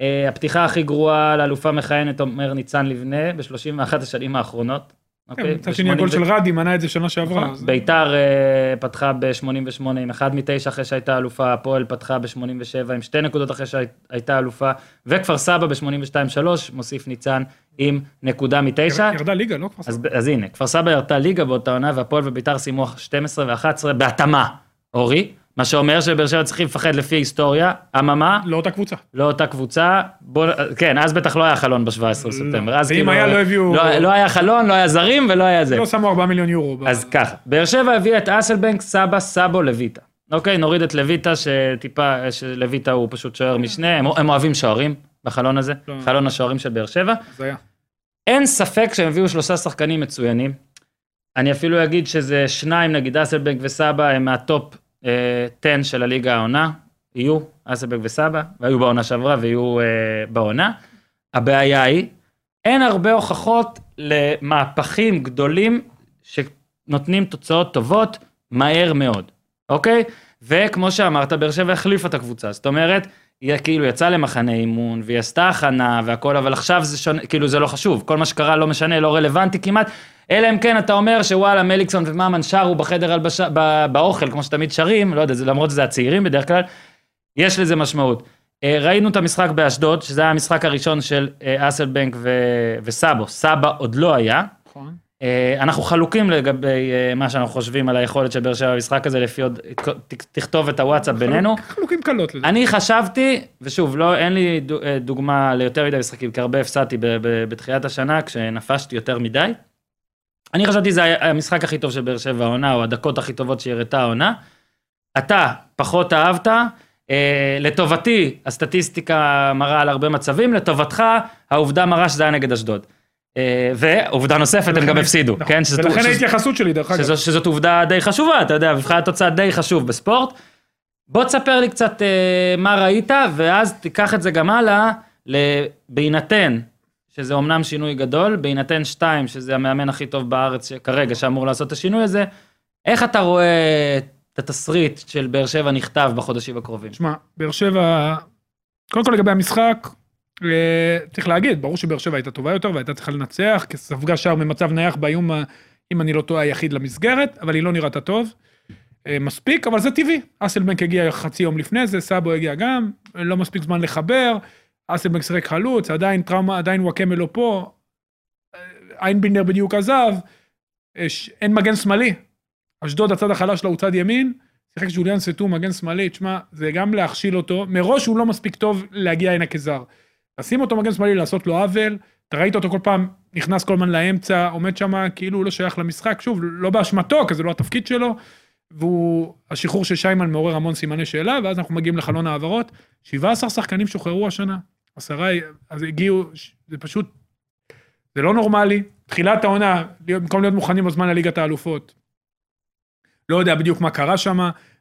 אה, הפתיחה הכי גרועה לאלופה מכהנת, אומר ניצן לבנה, ב-31 השנים האחרונות. אוקיי? כן, מצד שני הגול של רדי מנע את זה שנה שעברה. נכון. ביתר אה, פתחה ב-88 עם 1 מ-9 אחרי שהייתה אלופה, הפועל פתחה ב-87 עם שתי נקודות אחרי שהייתה אלופה, וכפר סבא ב-82-3 מוסיף ניצן עם נקודה מ-9. ירדה ליגה, לא כבר אז, אז הנה, כפר סבא ירתה ליגה באותה עונה, והפועל וביתר סיימו 12 ו-11 בהתאמה, אורי, מה שאומר שבאר שבע צריכים לפחד לפי היסטוריה, אממה, לא אותה קבוצה. לא אותה קבוצה, בוא, כן, אז בטח לא היה חלון ב-17 בספטמבר, אז ואם כאילו, היה, לא הביאו- לא, לא היה חלון, לא היה זרים ולא היה זה. לא שמו 4 מיליון יורו. ב- אז ככה, באר שבע הביאה את אסלבנק, סבא, סאבו, לויטה. אוקיי, נוריד את לויטה, שטיפה, שלויטה הוא פשוט שוער משנה, הם, הם אוהבים שוערים בחלון הזה, לא. חלון השוערים של באר שבע. זה היה. אין ספק שהם הביאו שלושה שחקנים מצוינים. אני אפילו אגיד שזה שניים, נגיד אסלבנק וסבא, הם מהטופ 10 של הליגה העונה, יהיו, אסלבנק וסבא, והיו בעונה שעברה ויהיו אה, בעונה. הבעיה היא, אין הרבה הוכחות למהפכים גדולים שנותנים תוצאות טובות מהר מאוד, אוקיי? וכמו שאמרת, באר שבע החליפה את הקבוצה, זאת אומרת, היא כאילו יצאה למחנה אימון, והיא עשתה הכנה והכל, אבל עכשיו זה שונה, כאילו זה לא חשוב, כל מה שקרה לא משנה, לא רלוונטי כמעט, אלא אם כן אתה אומר שוואלה, מליקסון וממן שרו בחדר הלבש... ב... באוכל, כמו שתמיד שרים, לא יודע, זה, למרות שזה הצעירים בדרך כלל, יש לזה משמעות. אה, ראינו את המשחק באשדוד, שזה היה המשחק הראשון של אה, אסלבנק ו... וסאבו, סבא עוד לא היה. נכון. אה, אנחנו חלוקים לגבי אה, מה שאנחנו חושבים על היכולת של באר שבע במשחק הזה, לפי עוד, תכתוב את הוואטסאפ בינינו. חלוקים קלות לזה. אני חשבתי, ושוב, לא, אין לי אה, דוגמה ליותר מדי משחקים, כי הרבה הפסדתי בתחילת השנה, כשנפשתי יותר מדי. אני חשבתי זה המשחק הכי טוב של באר שבע העונה, או הדקות הכי טובות שהיא הראתה העונה. אתה פחות אהבת, אה, לטובתי הסטטיסטיקה מראה על הרבה מצבים, לטובתך העובדה מראה שזה היה נגד אשדוד. אה, ועובדה נוספת, הם גם הפסידו, נכון. כן? שזאת- ולכן ההתייחסות שלי, דרך אגב. שזאת עובדה די חשובה, אתה יודע, מבחינת תוצאה די חשוב בספורט. בוא תספר לי קצת אה, מה ראית, ואז תיקח את זה גם הלאה, בהינתן, שזה אומנם שינוי גדול, בהינתן שתיים, שזה המאמן הכי טוב בארץ כרגע, שאמור לעשות את השינוי הזה, איך אתה רואה את התסריט של באר שבע נכתב בחודשים הקרובים? תשמע, באר שבע, קודם כל לגבי המשחק, צריך להגיד, ברור שבאר שבע הייתה טובה יותר והייתה צריכה לנצח, ספגה שער ממצב נייח באיום, אם אני לא טועה, היחיד למסגרת, אבל היא לא נראתה טוב. אה, מספיק, אבל זה טבעי. אסלבנק הגיע חצי יום לפני זה, סאבו הגיע גם, לא מספיק זמן לחבר, אסלבנק שיחק חלוץ, עדיין טראומה, עדיין וואקמה לא פה, אה, איינבינדר בדיוק עזב, אה, ש- אין מגן שמאלי. אשדוד, הצד החלש שלה הוא צד ימין, שיחק ג'וליאן סטו, מגן שמאלי, תשמע, זה גם להכשיל אותו, מראש הוא לא מספיק טוב להגיע הנה כזר. לשים אותו מגן שמאלי, לעשות לו עוול, אתה ראית אותו כל פעם נכנס כל הזמן לאמצע, עומד שם כאילו הוא לא שייך למשחק, שוב, לא באשמתו, כי זה לא התפקיד שלו, והוא, השחרור של שיימן מעורר המון סימני שאלה, ואז אנחנו מגיעים לחלון העברות, 17 שחקנים שוחררו השנה, עשרה, אז הגיעו, זה פשוט, זה לא נורמלי, תחילת העונה, במקום להיות מוכנים בזמן לליגת האלופות, לא יודע בדיוק מה קרה שם,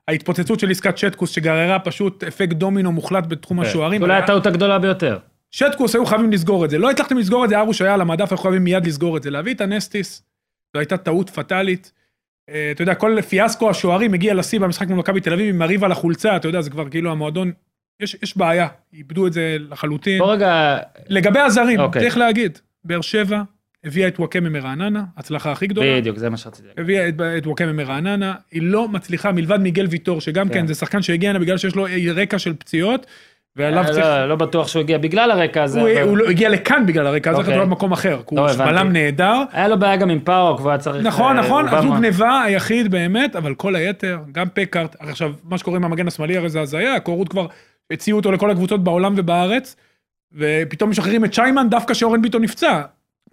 ההתפוצצות של עסקת שטקוס שגררה פשוט אפקט דומינו מוחלט בתחום השוערים. אולי הטעות הגדולה ביותר. שטקוס היו חייבים לסגור את זה, לא הצלחתם לסגור את זה, ארוש היה על המדף, היו חייבים מיד לסגור את זה. להביא את הנסטיס, זו הייתה טעות פטאלית. אה, אתה יודע, כל פיאסקו השוערים הגיע לשיא במשחק מול מכבי תל אביב עם הריב על החולצה, אתה יודע, זה כבר כאילו המועדון, יש, יש בעיה, איבדו את זה לחלוטין. בוא רגע, לגבי הזרים, אוקיי. צריך להגיד, באר שבע הביאה את וואקמה מרעננה, הצלחה הכי גדולה. בדיוק, זה מה שרציתי להגיד. הביאה את, את וואקמה מרעננה, היא לא מצליחה, מלבד מיגל ויטור, שגם כן. כן, זה שחקן שהגיע הנה בגלל שיש לו רקע של פציעות, ועליו צריך... לא, לא בטוח שהוא הגיע בגלל הרקע הזה. הוא, אבל- הוא לא הגיע לכאן בגלל הרקע הזה, אוקיי. הוא לא במקום אחר, לא הוא. בלם נהדר. היה לו בעיה גם עם פאוק, והוא היה צריך... נכון, אה, נכון, אז הוא גניבה היחיד באמת, אבל כל היתר, גם פקארט, עכשיו, מה שקורה עם המגן השמאלי הרי זה הזיה, הקורות כבר הציעו אותו לכל הקבוצות בעולם ובארץ, ופתאום משחררים את שיימן דווקא שאורן ביטון נפצע.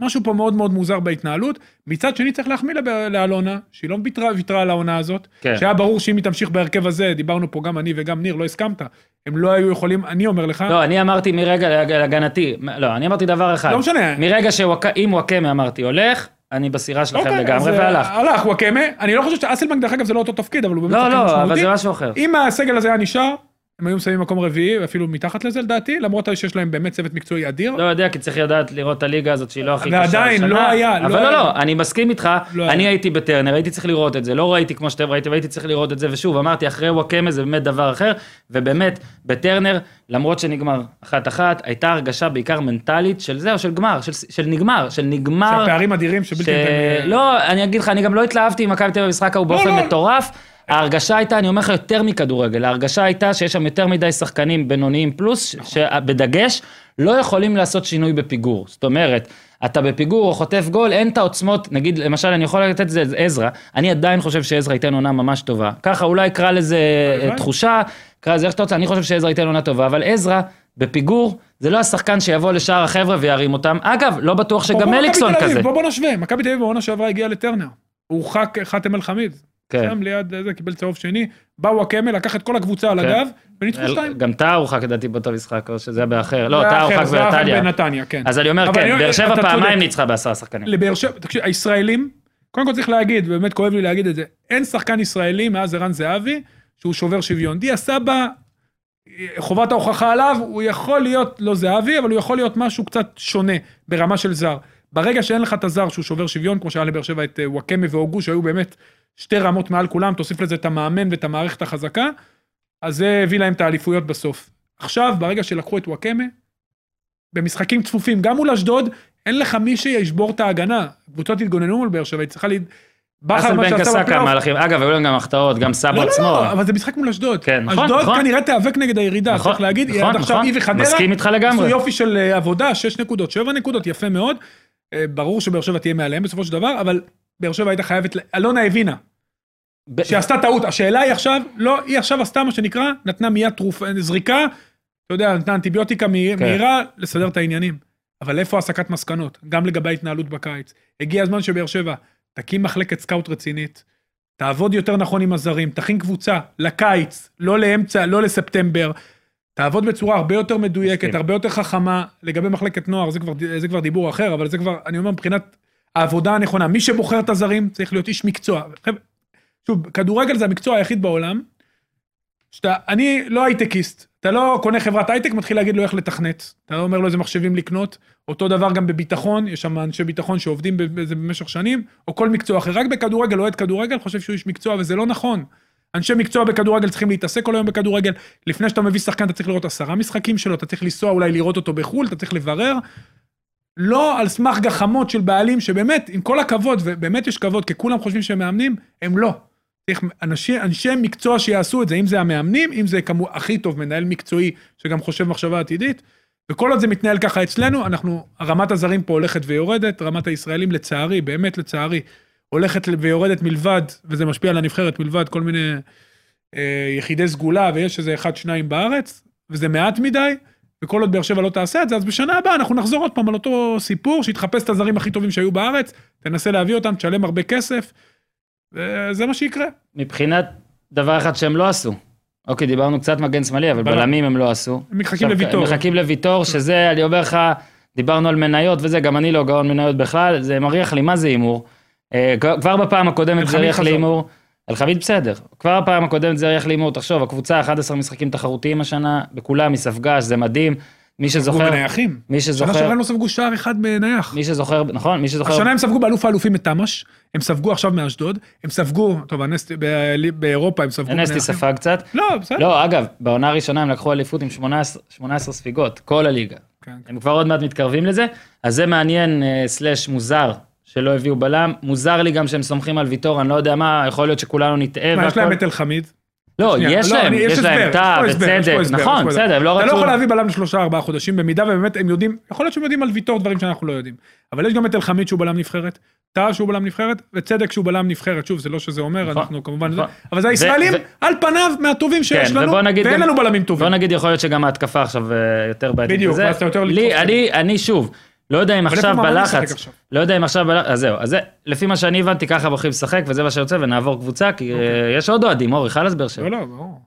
משהו פה מאוד מאוד מוזר בהתנהלות. מצד שני צריך להחמיא לאלונה, שהיא לא ויתרה, ויתרה על העונה הזאת, כן. שהיה ברור שאם היא תמשיך בהרכב הזה, דיברנו פה גם אני וגם ניר, לא הסכמת, הם לא היו יכולים, אני אומר לך, לא, אני אמרתי מרגע להג- להגנתי, לא, אני אמרתי דבר אחד. לא משנה. מרגע שאם וואקמה אמרתי הולך, אני בסירה שלכם אוקיי, לגמרי, אה, והלך. הלך וואקמה, אני לא חושב שאסלבנק דרך אגב זה לא אותו תפקיד, אבל הוא באמת לא, שחקן לא, אבל משמעותי. זה משהו אחר. אם הסגל הזה היה נשאר, הם היו מסיימים מקום רביעי, ואפילו מתחת לזה לדעתי, למרות שיש להם באמת צוות מקצועי אדיר. לא יודע, כי צריך לדעת לראות את הליגה הזאת שהיא לא הכי קשה ועדיין. לא היה, לא אבל לא. לא, אני מסכים איתך, לא אני. הייתי בטרנר, הייתי צריך לראות את זה, לא ראיתי כמו שאתם ראיתם, והייתי צריך לראות את זה, ושוב, אמרתי, אחרי וואקמה זה באמת דבר אחר, ובאמת, בטרנר, למרות שנגמר אחת-אחת, הייתה הרגשה בעיקר מנטלית של זהו, של גמר, של, של נגמר, של נגמר. שהפערים אדירים שבלתי ש... ניתן... לא, אני אגיד לך, אני גם לא התלהבתי עם מכבי תל אביב במשחק ההוא באופן לא. מטורף. ההרגשה הייתה, אני אומר לך, יותר מכדורגל. ההרגשה הייתה שיש שם יותר מדי שחקנים בינוניים פלוס, נכון. שבדגש, לא יכולים לעשות שינוי בפיגור. זאת אומרת, אתה בפיגור או חוטף גול, אין את העוצמות, נגיד, למשל, אני יכול לתת את זה לעזרא, אני עדיין חושב שעזרא ייתן עונה ממש טובה. ככה אולי אקרא לזה אה. תחושה, אקרא לזה איך שאתה רוצה, אני חושב שעזרא ייתן עונה טובה, אבל עזרא, בפיגור, זה לא השחקן שיבוא לשאר החבר'ה וירים אותם. אגב, לא בטוח שגם אליקסון כזה. בוא בוא נשווה, מכבי תל אביב בעונה שעברה הגיעה לטרנר. הורחק חאתם אל חמיד. כן. שם ליד זה, קיבל צהוב שני. באו וואקמה, לקח את כל הקבוצה על כן. הגב, וניצחו שתיים. גם טאה הורחק לדעתי באותו משחק, או שזה היה באחר. לא, טאה הורחק בנתניה. בנתניה, כן. אז אני אומר, כן, באר שבע פעמיים. ניצחה בעשרה שחקנים. לבאר שבע, תקשיב, הישראלים, קודם כל צריך להגיד, ובאמת כואב לי להגיד את זה, אין שחקן ישראלי מאז ערן זהבי שהוא שובר שוויון. דיה סבא, חובת ההוכחה עליו, הוא יכול להיות לא זהבי, אבל הוא יכול להיות משהו קצת שונה ברמה של זר. ברגע שאין לך את הזר שהוא שובר שוויון, כמו שהיה לבאר שבע את אה, וואקמה והוגו, שהיו באמת שתי רמות מעל כולם, תוסיף לזה את המאמן ואת המערכת החזקה, אז זה הביא להם את האליפויות בסוף. עכשיו, ברגע שלקחו את וואקמה, במשחקים צפופים, גם מול אשדוד, אין לך מי שישבור את ההגנה. קבוצות התגוננו מול באר שבע, היא צריכה ל... בכר, מה אסלבנק שעשה עשה כמה מהלכים, אגב, היו להם גם החטאות, גם סאבו לא, לא, עצמו. לא, אבל זה משחק מול אשדוד. כן, נכון, אשדוד נכון. כנראה תיאבק נגד הירידה, נכון, צריך להגיד. נכון, עד עכשיו נכון. היא וחדרה. מסכים איתך לגמרי. עשו יופי של אה, עבודה, 6 נקודות, 7 נקודות, יפה מאוד. אה, ברור שבאר שבע תהיה מעליהם בסופו של דבר, אבל באר שבע הייתה חייבת, אלונה הבינה, ב- שהיא עשתה טעות. השאלה היא עכשיו, לא, היא עכשיו עשתה מה שנקרא, נתנה מיד תרופה, זריקה, אתה יודע, נתנה אנטיביוטיקה מהיר- כן. מהירה, לסדר את העניינים. אבל איפה הסקת מסקנות? גם לגבי ההתנהלות בקיץ. הגיע הזמן שבאר שבע תקים מחלקת סקאוט רצינית, תעבוד יותר נכון עם הזרים, תכין קבוצה לקיץ, לא לאמצע, לא לספטמבר. תעבוד בצורה הרבה יותר מדויקת. הרבה יותר חכמה. לגבי מחלקת נוער, זה כבר, זה כבר דיבור אחר, אבל זה כבר, אני אומר, מבחינת העבודה הנכונה. מי שבוחר את הזרים צריך להיות איש מקצוע. שוב, כדורגל זה המקצוע היחיד בעולם, שאתה, אני לא הייטקיסט. אתה לא קונה חברת הייטק, מתחיל להגיד לו איך לתכנת. אתה לא אומר לו איזה מחשבים לקנות. אותו דבר גם בביטחון, יש שם אנשי ביטחון שעובדים בזה במשך שנים, או כל מקצוע אחר. רק בכדורגל, אוהד כדורגל, חושב שהוא איש מקצוע, וזה לא נכון. אנשי מקצוע בכדורגל צריכים להתעסק כל היום בכדורגל. לפני שאתה מביא שחקן, אתה צריך לראות עשרה משחקים שלו, אתה צריך לנסוע אולי לראות אותו בחו"ל, אתה צריך לברר. לא על סמך גחמות של בעלים, שבאמת, עם כל הכבוד, ובאמת יש כבוד, כי כולם חושבים שהם מאמנים, הם לא. צריך אנשי, אנשי מקצוע שיעשו את זה, אם זה המאמנים, אם זה כמו הכי טוב, מנהל מקצועי שגם חושב מחשבה עתידית. וכל עוד זה מתנהל ככה אצלנו, אנחנו, רמת הזרים פה הולכת ויורדת, רמת הישראלים לצערי, באמת לצערי, הולכת ויורדת מלבד, וזה משפיע על הנבחרת, מלבד כל מיני אה, יחידי סגולה, ויש איזה אחד, שניים בארץ, וזה מעט מדי, וכל עוד באר שבע לא תעשה את זה, אז בשנה הבאה אנחנו נחזור עוד פעם על אותו סיפור, שיתחפש את הזרים הכי טובים שהיו בארץ, תנסה להביא אותם, תשלם הרבה כסף, וזה מה שיקרה. מבחינת דבר אחד שהם לא עשו. אוקיי, דיברנו קצת מגן שמאלי, אבל. בלמים הם לא עשו. הם מחכים לוויטור. מחכים לוויטור, שזה, אני אומר לך, דיברנו על מניות וזה, גם אני לא גאון מניות בכלל, זה מריח לי מה זה הימור. אה, כבר בפעם הקודמת זה אלחמיד הריח לי חזר. הימור. אלחמיד בסדר. כבר בפעם הקודמת זה הריח לי הימור, תחשוב, הקבוצה 11 משחקים תחרותיים השנה, בכולם היא ספגה, שזה מדהים. מי שזוכר, בנייחים. מי שנה שזוכר, שעברה הם לא ספגו שער אחד בנייח. מי שזוכר, נכון, מי שזוכר, השנה הם ספגו באלוף האלופים את תמ"ש, הם ספגו עכשיו מאשדוד, הם ספגו, טוב, הנס, ב- באירופה הם ספגו בנייחים. ספג קצת. לא, בסדר. לא, אגב, בעונה הראשונה הם לקחו אליפות עם 18 18 ספיגות, כל הליגה. כן. הם כבר עוד מעט מתקרבים לזה, אז זה מעניין, אה, סלאש מוזר, שלא הביאו בלם. מוזר לי גם שהם סומכים על ויטור, אני לא יודע מה, יכול להיות שכולנו נטעה. מה, יש והכל. להם את אלחמיד. לא, שנייה, יש לא, להם, יש להם טעם וצדק, נכון. בסדר, הם לא אתה לא יכול רצו... להביא בלם לשלושה ארבעה חודשים, במידה ובאמת הם יודעים, יכול להיות שהם יודעים על ויטור דברים שאנחנו לא יודעים. אבל יש גם את אלחמיד שהוא בלם נבחרת, טאה שהוא בלם נבחרת, וצדק שהוא בלם נבחרת. שוב, זה לא שזה אומר, נכון, אנחנו כמובן... נכון. אבל זה הישראלים, על פניו, מהטובים שיש כן, לנו, ואין לנו בלמים טובים. בוא נגיד, יכול להיות שגם ההתקפה עכשיו אה, יותר בעייתית. בדיוק, ואז אתה יותר אני שוב, לא יודע אם עכשיו בלחץ, עכשיו? לא יודע אם עכשיו בלחץ, אז זהו, אז זה, לפי מה שאני הבנתי, ככה הולכים לשחק, וזה מה שיוצא, ונעבור קבוצה, כי אוקיי. אה, יש עוד אוהדים, אורי, חלאס באר שבע. לא, לא, ברור.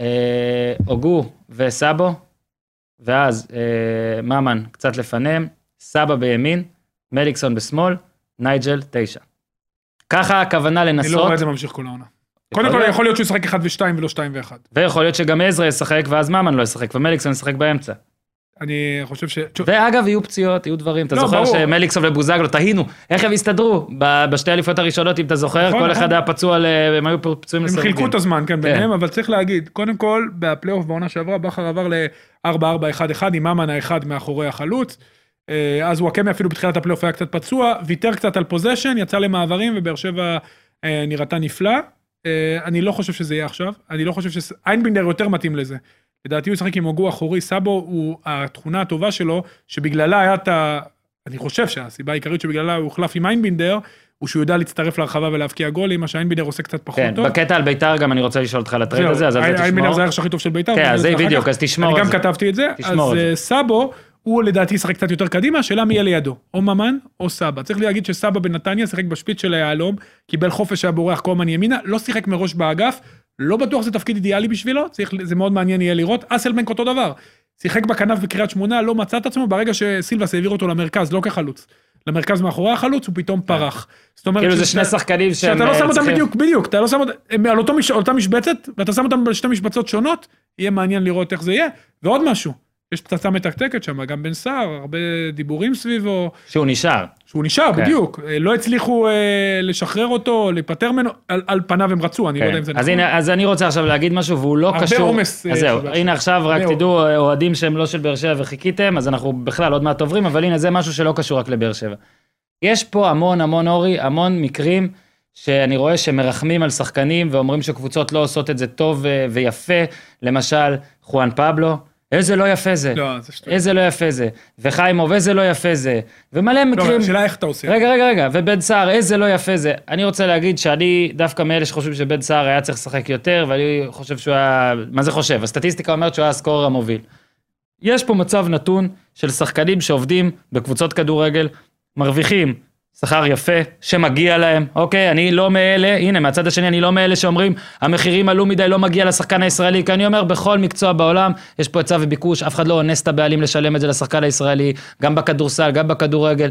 אה, הוגו וסאבו, ואז אה, ממן קצת לפניהם, סבא בימין, מליקסון בשמאל, נייג'ל תשע. ככה הכוונה אני לא לנסות, רואה את זה ממשיך כל העונה. קודם כל. יכול להיות שהוא ישחק 1 ו-2 ולא 2 ו-1. ויכול להיות שגם עזרא ישחק ואז ממן לא ישחק ומליקסון ישחק באמצע. אני חושב ש... ואגב, יהיו פציעות, יהיו דברים. אתה לא, זוכר ברור. שמליקסון ובוזגלו, תהינו, איך הם הסתדרו בשתי האליפויות הראשונות, אם אתה זוכר, נכון, כל נכון. אחד היה פצוע, ל- הם היו פצועים הם לסירוגין. חילקו את הזמן כאן ביניהם, אבל צריך להגיד, קודם כל, בפלייאוף בעונה שעברה, בכר עבר ל-4-4-1-1 עם ממן האחד מאחורי החלוץ. אה, אז וואקמה אפילו בתחילת הפלייאוף היה קצת פצוע, ויתר קצת על possession, יצא למעברים, ובאר שבע אה, נראתה נפלא. אה, אני לא חושב שזה יהיה עכשיו, אני לא חושב ש... איינבינדר יותר מתאים לזה. לדעתי הוא ישחק עם הוגו אחורי, סאבו הוא התכונה הטובה שלו, שבגללה היה את ה... אני חושב שהסיבה העיקרית שבגללה הוא הוחלף עם איינבינדר, הוא שהוא יודע להצטרף להרחבה ולהבקיע גולים, מה שאיינבינדר עושה קצת פחות כן, טוב. בקטע על ביתר גם אני רוצה לשאול אותך על ה trade הזה, אז על זה איינבינדר תשמור. זה הערך הכי טוב של בית"ר. כן, זה בדיוק. אז תשמור אני גם זה. כתבתי את זה, תשמור אז על זה. אה, סאבו, הוא לדעתי ישחק קצת יותר קדימה, השאלה מי יהיה לידו, או ממן או סבא. צריך להגיד שסבא בנתניה שיחק בשפיץ של היהלום, קיבל חופש היה בורח קומן ימינה, לא שיחק מראש באגף, לא בטוח שזה תפקיד אידיאלי בשבילו, צריך, זה מאוד מעניין יהיה לראות. אסלבנק אותו דבר, שיחק בכנף בקריית שמונה, לא מצא את עצמו, ברגע שסילבס העביר אותו למרכז, לא כחלוץ, למרכז מאחורי החלוץ, הוא פתאום פרח. זאת אומרת, כאילו זה שני שחקנים שהם שאתה לא אה, שם אותם צריכים- בדיוק, בדיוק, אתה לא שם אותם, על אותה משבצת, ואתה שם אותם בשתי משבצות שונות, יהיה מעניין לראות איך זה יהיה. ועוד משהו, יש פצצה מתקתקת שם, גם בן סער, הרבה דיבורים סביבו, שהוא נשאר. שהוא נשאר, כן. בדיוק. אה, לא הצליחו אה, לשחרר אותו, להיפטר ממנו, על, על פניו הם רצו, אני לא יודע אם זה כן. אז נכון. הנה, אז אני רוצה עכשיו להגיד משהו והוא לא הרבה קשור. עומס, אה, אז זהו. הנה עכשיו רק הרבה תדעו, אה, אוהדים שהם לא של באר שבע וחיכיתם, אז אנחנו בכלל עוד מעט עוברים, אבל הנה זה משהו שלא קשור רק לבאר שבע. יש פה המון המון אורי, המון מקרים שאני רואה שמרחמים על שחקנים ואומרים שקבוצות לא עושות את זה טוב ויפה, למשל חואן פבלו, איזה לא יפה זה, לא, זה שטויות. איזה לא יפה זה, וחיימוב, איזה לא יפה זה, ומלא לא, מקרים. השאלה איך אתה עושה. רגע, רגע, רגע, ובן סער, איזה לא יפה זה. אני רוצה להגיד שאני דווקא מאלה שחושבים שבן סער היה צריך לשחק יותר, ואני חושב שהוא היה, מה זה חושב? הסטטיסטיקה אומרת שהוא היה הסקורר המוביל. יש פה מצב נתון של שחקנים שעובדים בקבוצות כדורגל, מרוויחים שכר יפה, שמגיע להם, אוקיי? אני לא מאלה, הנה, מהצד השני, אני לא מאלה שאומרים, המחירים עלו מדי, לא מגיע לשחקן הישראלי, כי אני אומר, בכל מקצוע בעולם, יש פה היצע וביקוש, אף אחד לא אונס את הבעלים לשלם את זה לשחקן הישראלי, גם בכדורסל, גם בכדורגל.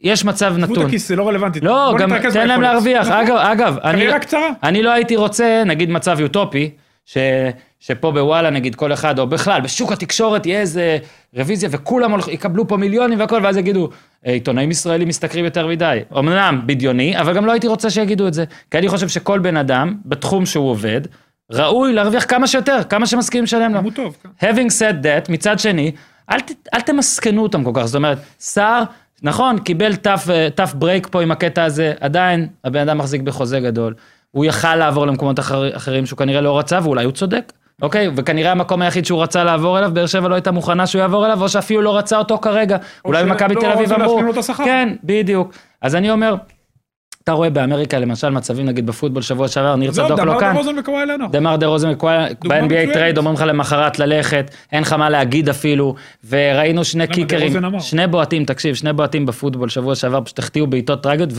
יש מצב נתון. הכיס, זה לא רלוונטי. לא, גם תן להם. להרוויח. נכון. אגב, אגב, אני. אני לא הייתי רוצה, נגיד מצב אוטופי, ש, שפה בוואלה נגיד כל אחד, או בכלל, בשוק התקשורת יהיה איזה רוויזיה וכולם הולך, יקבלו פה מיליונים והכל, ואז יגידו, "אה, עיתונאים ישראלים משתכרים יותר מדי. אמנם בדיוני, אבל גם לא הייתי רוצה שיגידו את זה. כי אני חושב שכל בן אדם, בתחום שהוא עובד, ראוי להרוויח כמה שיותר, כמה שמסכימים לשלם לו. הוא טוב. כן. having said that, מצד שני, אל, ת, אל תמסכנו אותם כל כך, זאת אומרת, סער, נכון, קיבל tough, אה, tough break פה עם הקטע הזה, עדיין הבן אדם מחזיק בחוזה גדול. הוא יכל לעבור למקומות אחר, אחרים שהוא כנראה לא רצה, ואולי הוא צודק, אוקיי? וכנראה המקום היחיד שהוא רצה לעבור אליו, באר שבע לא הייתה מוכנה שהוא יעבור אליו, או שאפילו לא רצה אותו כרגע. אולי ש- במכבי לא, תל או אביב אמרו. כן, בדיוק. אז אני אומר, אתה רואה באמריקה למשל מצבים נגיד בפוטבול שבוע שעבר, ניר צדוק לא דמר כאן. דה-רוזן וקוואי לנאר. דמר דה רוזן ב-NBA מצוינת. טרייד אומרים לך למחרת ללכת, אין לך מה להגיד אפילו, וראינו שני דה קיקרים, רוזן? שני בועטים, תקשיב, שני בועטים בפוטבול שבוע שעבר פשוט החטיאו בעיטות טרגיות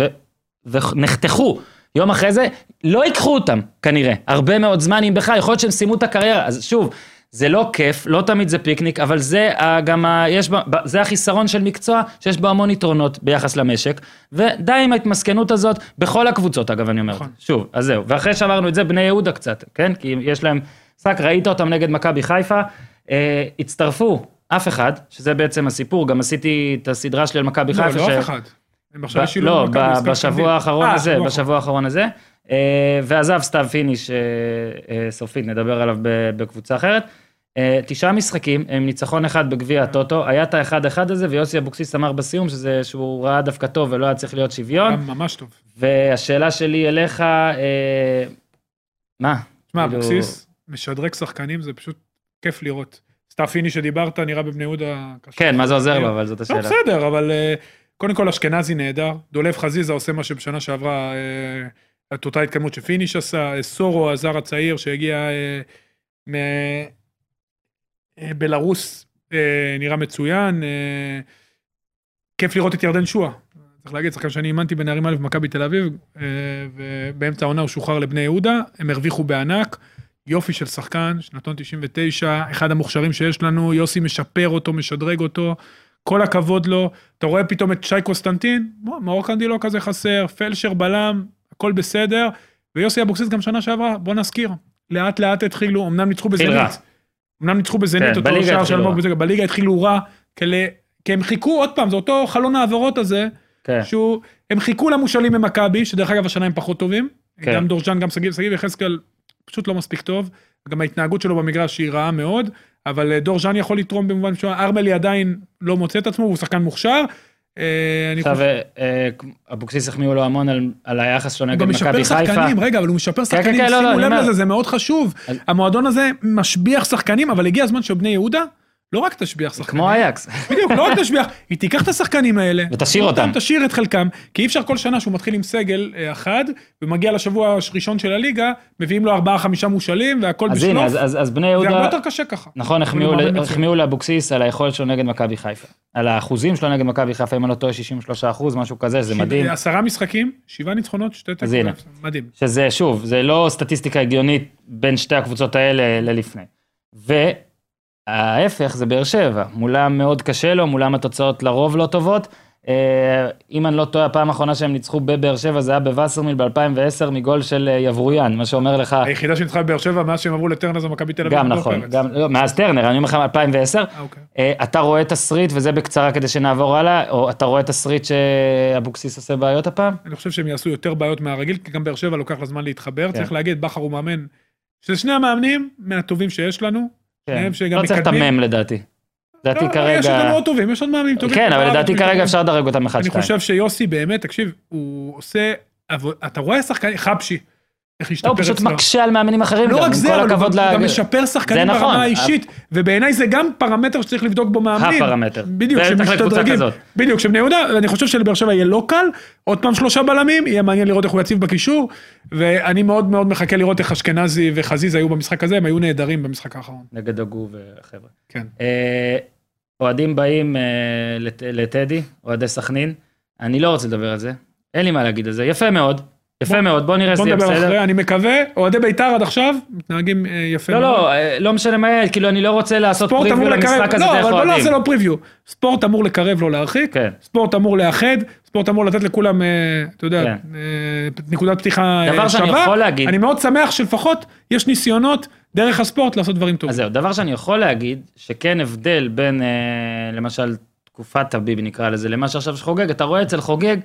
ונחתכו. יום אחרי זה, לא ייקחו אותם, כנראה. הרבה מאוד זמן, אם בכלל, יכול להיות שהם סיימו את הקריירה. אז שוב, זה לא כיף, לא תמיד זה פיקניק, אבל זה ה- גם ה... יש בה, זה החיסרון של מקצוע, שיש בו המון יתרונות ביחס למשק, ודי עם ההתמסכנות הזאת, בכל הקבוצות, אגב, אני אומר. נכון. שוב, אז זהו. ואחרי שאמרנו את זה, בני יהודה קצת, כן? כי יש להם משחק, ראית אותם נגד מכבי חיפה, אה, הצטרפו, אף אחד, שזה בעצם הסיפור, גם עשיתי את הסדרה שלי על מכבי לא, חיפה. לא ש- אף אחד. הם עכשיו ב- השילו לא, משחק בשבוע. האחרון אה, הזה, שבוע בשבוע האחרון הזה, אה, ועזב סתיו פיניש אה, אה, סופית, נדבר עליו בקבוצה אחרת. אה, תשעה משחקים, עם ניצחון אחד בגביע הטוטו, היה את האחד אחד הזה, ויוסי אבוקסיס אמר בסיום שזה, שהוא ראה דווקא טוב ולא היה צריך להיות שוויון. ממש טוב. והשאלה שלי אליך, אה, מה? תשמע, כאילו- אבוקסיס משדרג שחקנים, זה פשוט כיף לראות. סתיו פיני שדיברת, נראה בבני יהודה. כן, מה זה עוזר לו, אבל זאת לא, השאלה. בסדר, אבל אה, קודם כל אשכנזי נהדר, דולב חזיזה עושה מה שבשנה שעברה, אה, את אותה התקדמות שפיניש עשה, אה, סורו, הזר הצעיר שהגיע אה, מבלרוס, אה, נראה מצוין. אה, כיף לראות את ירדן שועה. צריך להגיד, שחקן שאני אימנתי בנערים א' במכבי תל אביב, אה, ובאמצע העונה הוא שוחרר לבני יהודה, הם הרוויחו בענק. יופי של שחקן, שנתון 99, אחד המוכשרים שיש לנו, יוסי משפר אותו, משדרג אותו, כל הכבוד לו. אתה רואה פתאום את שי קוסטנטין, מאור קנדי לא כזה חסר, פלשר בלם, הכל בסדר. ויוסי אבוקסיס גם שנה שעברה, בוא נזכיר, לאט לאט התחילו, אמנם ניצחו. בזנית, אמנם ניצחו בזנית, כן, אותו בליגה שער של התחילו אלמוג רע. בוזגלו, בליגה התחילו רע, כאלה- כי הם חיכו, עוד פעם, זה אותו חלון העברות הזה, כן. שהוא, הם חיכו למושאלים ממכבי, שדרך אגב השנה הם פחות טובים, כן. גם דורג'אן, גם שגיב, שגיב יחזקאל פשוט לא מספיק טוב, גם ההתנהגות שלו במגרש היא רעה מאוד, אבל אה, דורז'אן יכול לתרום במובן מסוים, ארמלי עדיין לא מוצא את עצמו, הוא שחקן מוכשר. אה, עכשיו, אה, אבוקסיס החמיאו לו המון על- על היחס שלו הוא נגד גם משפר מכבי חיפה. שחקנים, רגע, אבל הוא משפר שחקנים, כן, לא, לא, שימו לב. לזה, זה מאוד חשוב. המועדון הזה משביח שחקנים, אבל הגיע הזמן שבני יהודה לא רק תשביח שחקנים. כמו אייקס. בדיוק, לא רק תשביח, היא תיקח את השחקנים האלה. ותשאיר אותם. תשאיר את חלקם, כי אי אפשר כל שנה שהוא מתחיל עם סגל אה, אחד, ומגיע לשבוע הראשון של הליגה, מביאים לו ארבעה חמישה מושאלים, והכל אז הנה, בשלוף. אז- אז אז בני זה הרבה יהודה, יותר קשה ככה. נכון, החמיאו לאבוקסיס על היכולת שלו נגד מכבי חיפה. על האחוזים שלו נגד מכבי חיפה, אם אני לא טועה, 63 אחוז, משהו כזה, זה מדהים. עשרה משחקים, שבעה ניצחונות, שתי אז הנה. מדהים. שזה, שוב, זה לא סטטיסטיקה הגיונית בין שתי הקבוצות האלה ללפני. וההפך זה באר שבע, מולם מאוד קשה לו, מולם התוצאות לרוב לא טובות. אה, אם אני לא טועה, הפעם האחרונה שהם ניצחו בבאר שבע זה היה בווסרמיל ב-2010 מגול של אה, יברויאן, מה שאומר לך, היחידה שניצחה בבאר שבע מאז שהם עברו לטרנר זה מכבי תל אביב. גם לא נכון. גם, לא, מאז טרנר, אני אומר לך 2010, אה, אוקיי. אתה רואה תסריט, וזה בקצרה כדי שנעבור הלאה, או אתה רואה תסריט שאבוקסיס עושה בעיות הפעם? אני חושב שהם יעשו יותר בעיות מהרגיל, כי גם באר שבע לוקח לה זמן להתחבר. כן. צריך להגיד, בכר הוא מאמן, שזה שני המאמנים מהטובים שיש לנו. כן. לא צריך את. המם לדעתי. לדעתי לא, יש כרגע, עוד טובים, יש עוד מאמנים טובים. כן, אבל לדעתי. כרגע אפשר לדרג אותם אחד אני שתיים. חושב שיוסי באמת, תקשיב, הוא עושה, אתה רואה שחקן, חבשי, איך לא, השתפר הוא פשוט אצלו. מקשה על מאמנים אחרים לא גם, רק זה, אבל הוא הכבוד גם- משפר שחקנים נכון, ברמה האישית, ובעיניי זה גם פרמטר שצריך לבדוק בו מאמנים. הפרמטר. בדיוק, שמשתדרגים. בדיוק, שבני יהודה, ואני חושב שלבאר שבע יהיה לא קל, עוד פעם שלושה בלמים, יהיה מעניין לראות איך הוא יציב בקישור, ואני מאוד מאוד מחכה לראות איך אשכנזי וחזיזה היו במשחק הזה, הם היו נהדרים במשחק האחרון. נגד דגו וחבר'ה. כן. אה, אוהדים באים אה, לט- לטדי, אוהדי סכנין, אני לא רוצה לדבר על זה, אין לי מה להגיד על זה, יפה מאוד, יפה בוא- מאוד, בוא נראה בוא שזה יהיה נדבר בסדר. אחרי, אני מקווה, אוהדי בית"ר עד עכשיו, מתנהגים אה, יפה לא, מאוד. לא, אה, לא משנה מה כאילו אני לא רוצה לעשות פריוויו למשחק הזה לא, דרך אבל בוא אוהדים. נעשה לו פריוויו. ספורט אמור לקרב, לא להרחיק. כן. ספורט אמור לאחד, ספורט אמור לתת לכולם, אה, אתה יודע, כן. נקודת פתיחה אה, דבר שאני שווה. יכול להגיד- אני מאוד שמח שלפחות יש ניסיונות דרך הספורט לעשות דברים אז טובים. זהו, דבר שאני יכול להגיד, שכן הבדל בין, למשל, תקופת הביבי נקרא לזה, למה שעכשיו שחוגג, אתה רואה אצל חוגג,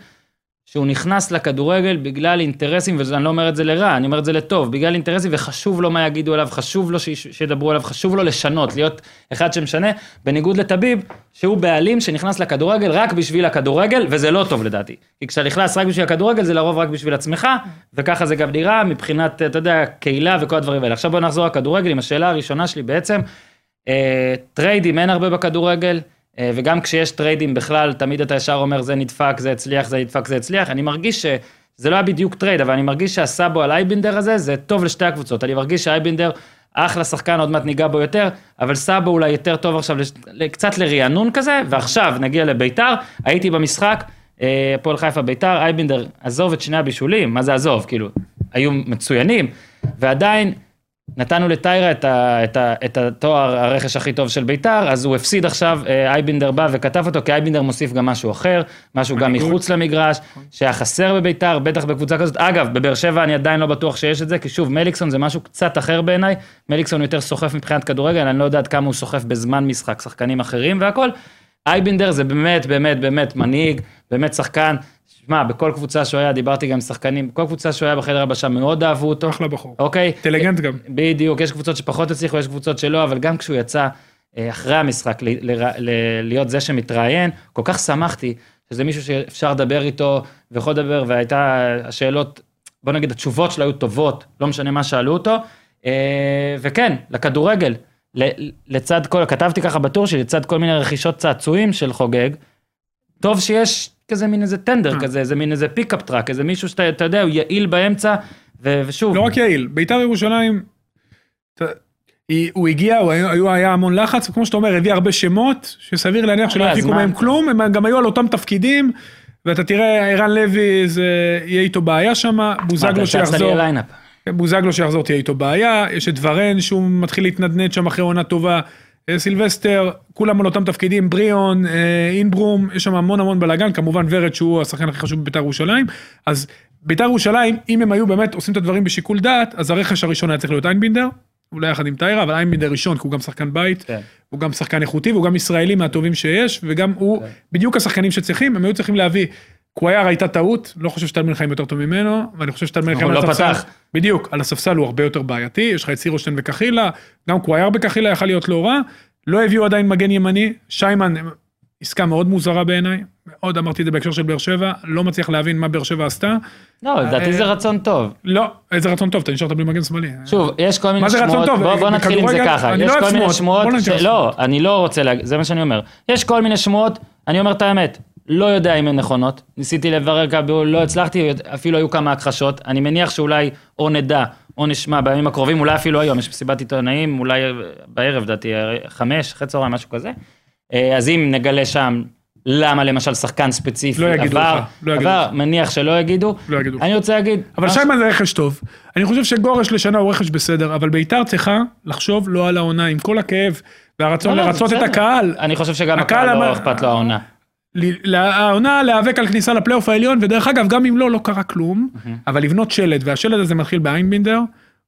שהוא נכנס לכדורגל בגלל אינטרסים, ואני לא אומר את זה לרע, אני אומר את זה לטוב, בגלל אינטרסים, וחשוב לו מה יגידו עליו, חשוב לו שידברו עליו, חשוב לו לשנות, להיות אחד שמשנה, בניגוד לטביב, שהוא בעלים שנכנס לכדורגל רק בשביל הכדורגל, וזה לא טוב לדעתי. כי כשאתה נכנס רק בשביל הכדורגל, זה לרוב רק בשביל עצמך, וככה זה גם נראה מבחינת, אתה יודע, קהילה וכל הדברים האלה. עכשיו בוא נחזור לכדורגל עם השאלה הראשונה שלי בעצם, אה, טריידים אין הרבה בכדורגל, וגם כשיש טריידים בכלל, תמיד אתה ישר אומר זה נדפק, זה הצליח, זה נדפק, זה הצליח. אני מרגיש שזה לא היה בדיוק טרייד, אבל אני מרגיש שהסאבו על אייבינדר הזה, זה טוב לשתי הקבוצות. אני מרגיש שאייבינדר אחלה שחקן, עוד מעט ניגע בו יותר, אבל סאבו אולי יותר טוב עכשיו, לש- קצת לרענון כזה, ועכשיו נגיע לביתר, הייתי במשחק, אה, הפועל חיפה ביתר, אייבינדר, עזוב את שני הבישולים, מה זה עזוב, כאילו, היו מצוינים, ועדיין נתנו לטיירה את, ה, את, ה, את התואר הרכש הכי טוב של ביתר, אז הוא הפסיד עכשיו, אה, אייבינדר בא וכתב אותו, כי אייבינדר מוסיף גם משהו אחר, משהו גם. מחוץ למגרש, שהיה חסר בביתר, בטח בקבוצה כזאת. אגב, בבאר שבע אני עדיין לא בטוח שיש את זה, כי שוב, מליקסון זה משהו קצת אחר בעיניי, מליקסון יותר סוחף מבחינת כדורגל, אני לא יודע עד כמה הוא סוחף בזמן משחק, שחקנים אחרים והכל. אייבינדר זה באמת, באמת, באמת מנהיג, באמת שחקן. שמע, בכל קבוצה שהוא היה, דיברתי גם עם שחקנים, בכל קבוצה שהוא היה בחדר הלבשה מאוד אהבו אותו. אחלה בחור. אוקיי? אינטליגנט גם. בדיוק, יש קבוצות שפחות הצליחו, יש קבוצות שלא, אבל גם כשהוא יצא אה, אחרי המשחק ל- ל- ל- להיות זה שמתראיין, כל כך שמחתי שזה מישהו שאפשר לדבר איתו ויכול לדבר, והייתה השאלות, בוא נגיד התשובות שלו היו טובות, לא משנה מה שאלו אותו, אה, וכן, לכדורגל, לצד כל, כתבתי ככה בטור שלי, לצד כל מיני רכישות צעצועים של חוגג, טוב שיש כזה מין איזה טנדר אה. כזה, איזה מין איזה pickup truck, איזה מישהו שאתה אתה יודע, הוא יעיל באמצע, ו- ושוב, לא רק יעיל, בית"ר ירושלים, היא- הוא הגיע, הוא היה, היו- היה המון לחץ, וכמו שאתה אומר, הביא הרבה שמות, שסביר להניח שלא יחזיקו זמן. מהם כלום, הם גם היו על אותם תפקידים, ואתה תראה, ערן לוי, זה יהיה איתו בעיה שם, בוזגלו שיחזור. בוזגלו שיחזור תהיה איתו בעיה, יש את ורן שהוא מתחיל להתנדנד שם אחרי עונה טובה, אה, סילבסטר, כולם על אותם תפקידים, בריאון, אה, אינברום, יש שם המון המון בלאגן, כמובן ורד שהוא השחקן הכי חשוב בבית"ר ירושלים, אז בית"ר ירושלים, אם הם היו באמת עושים את הדברים בשיקול דעת, אז הרכש הראשון היה צריך להיות איינבינדר, אולי יחד עם טיירה, אבל איינבינדר ראשון, כי הוא גם שחקן בית, כן. הוא גם שחקן איכותי, והוא גם ישראלי מהטובים שיש, וגם הוא כן. בדיוק השחקנים שצריכים, הם היו צריכים להביא. קוויאר הייתה טעות, לא חושב שטל בן חיים יותר טוב ממנו, ואני חושב שטל בן חיים הוא על לא הספסל. בדיוק, על הספסל הוא הרבה יותר בעייתי, יש לך את סירושטיין וקחילה, גם קוויאר בקחילה יכל להיות לא רע, לא הביאו עדיין מגן ימני, שיימן, עסקה מאוד מוזרה בעיניי, מאוד אמרתי את זה בהקשר של באר שבע, לא מצליח להבין מה באר שבע עשתה, לא, לדעתי זה רצון טוב. לא, איזה רצון טוב, אתה נשארת בלי מגן שמאלי. שוב, יש כל מיני שמועות? בוא, נתחיל עם זה ככה, יש לא כל מיני שמועות, לא. אני לא רוצה זה מה שאני אומר. יש כל מיני שמועות, אני אומר את האמת, לא יודע אם הן נכונות, ניסיתי לברר כמה, לא הצלחתי, אפילו היו כמה הכחשות, אני מניח שאולי או נדע או נשמע בימים הקרובים, אולי אפילו היום, יש מסיבת עיתונאים, אולי בערב, דעתי, חמש, אחרי צהריים, משהו כזה. אה, אז אם נגלה שם למה למשל שחקן ספציפי לא יגידו עבר, לך, לא יגידו עבר, לך. מניח שלא יגידו, לא יגידו. אני רוצה להגיד, אבל מה- שיימן זה רכש טוב. אני חושב שגורש לשנה הוא רכש בסדר, אבל ביתר צריכה לחשוב לא על העונה, עם כל הכאב והרצון לא, לא, לרצות את. הקהל. אני חושב שגם הקהל לא אכפת לו העונה. העונה להיאבק על כניסה לפלייאוף העליון, ודרך אגב, גם אם לא, לא קרה כלום, אבל לבנות שלד, והשלד הזה מתחיל באיינבינדר.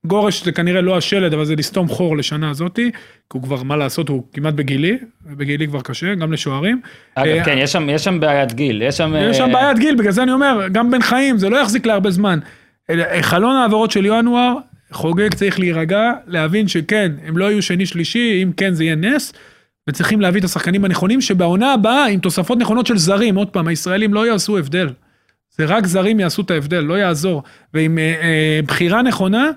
גורש זה כנראה לא השלד, אבל זה לסתום חור לשנה הזאתי, כי הוא כבר, מה לעשות, הוא כמעט בגילי, ובגילי כבר קשה, גם לשוערים. אגב, אה, כן, יש שם, יש שם בעיית גיל, יש שם... יש שם אה, בעיית גיל, בגלל זה אני אומר, גם בן חיים, זה לא יחזיק להרבה זמן. אלא, חלון העברות של ינואר, חוגג צריך להירגע, להבין שכן, הם לא יהיו שני שלישי, אם כן זה יהיה נס, וצריכים להביא את השחקנים הנכונים, שבעונה הבאה, עם תוספות נכונות של זרים, עוד פעם, הישראלים לא יעשו הבדל. זה רק זרים יעשו את ההבדל, לא יעזור. ועם אה, אה, בחירה נכונה,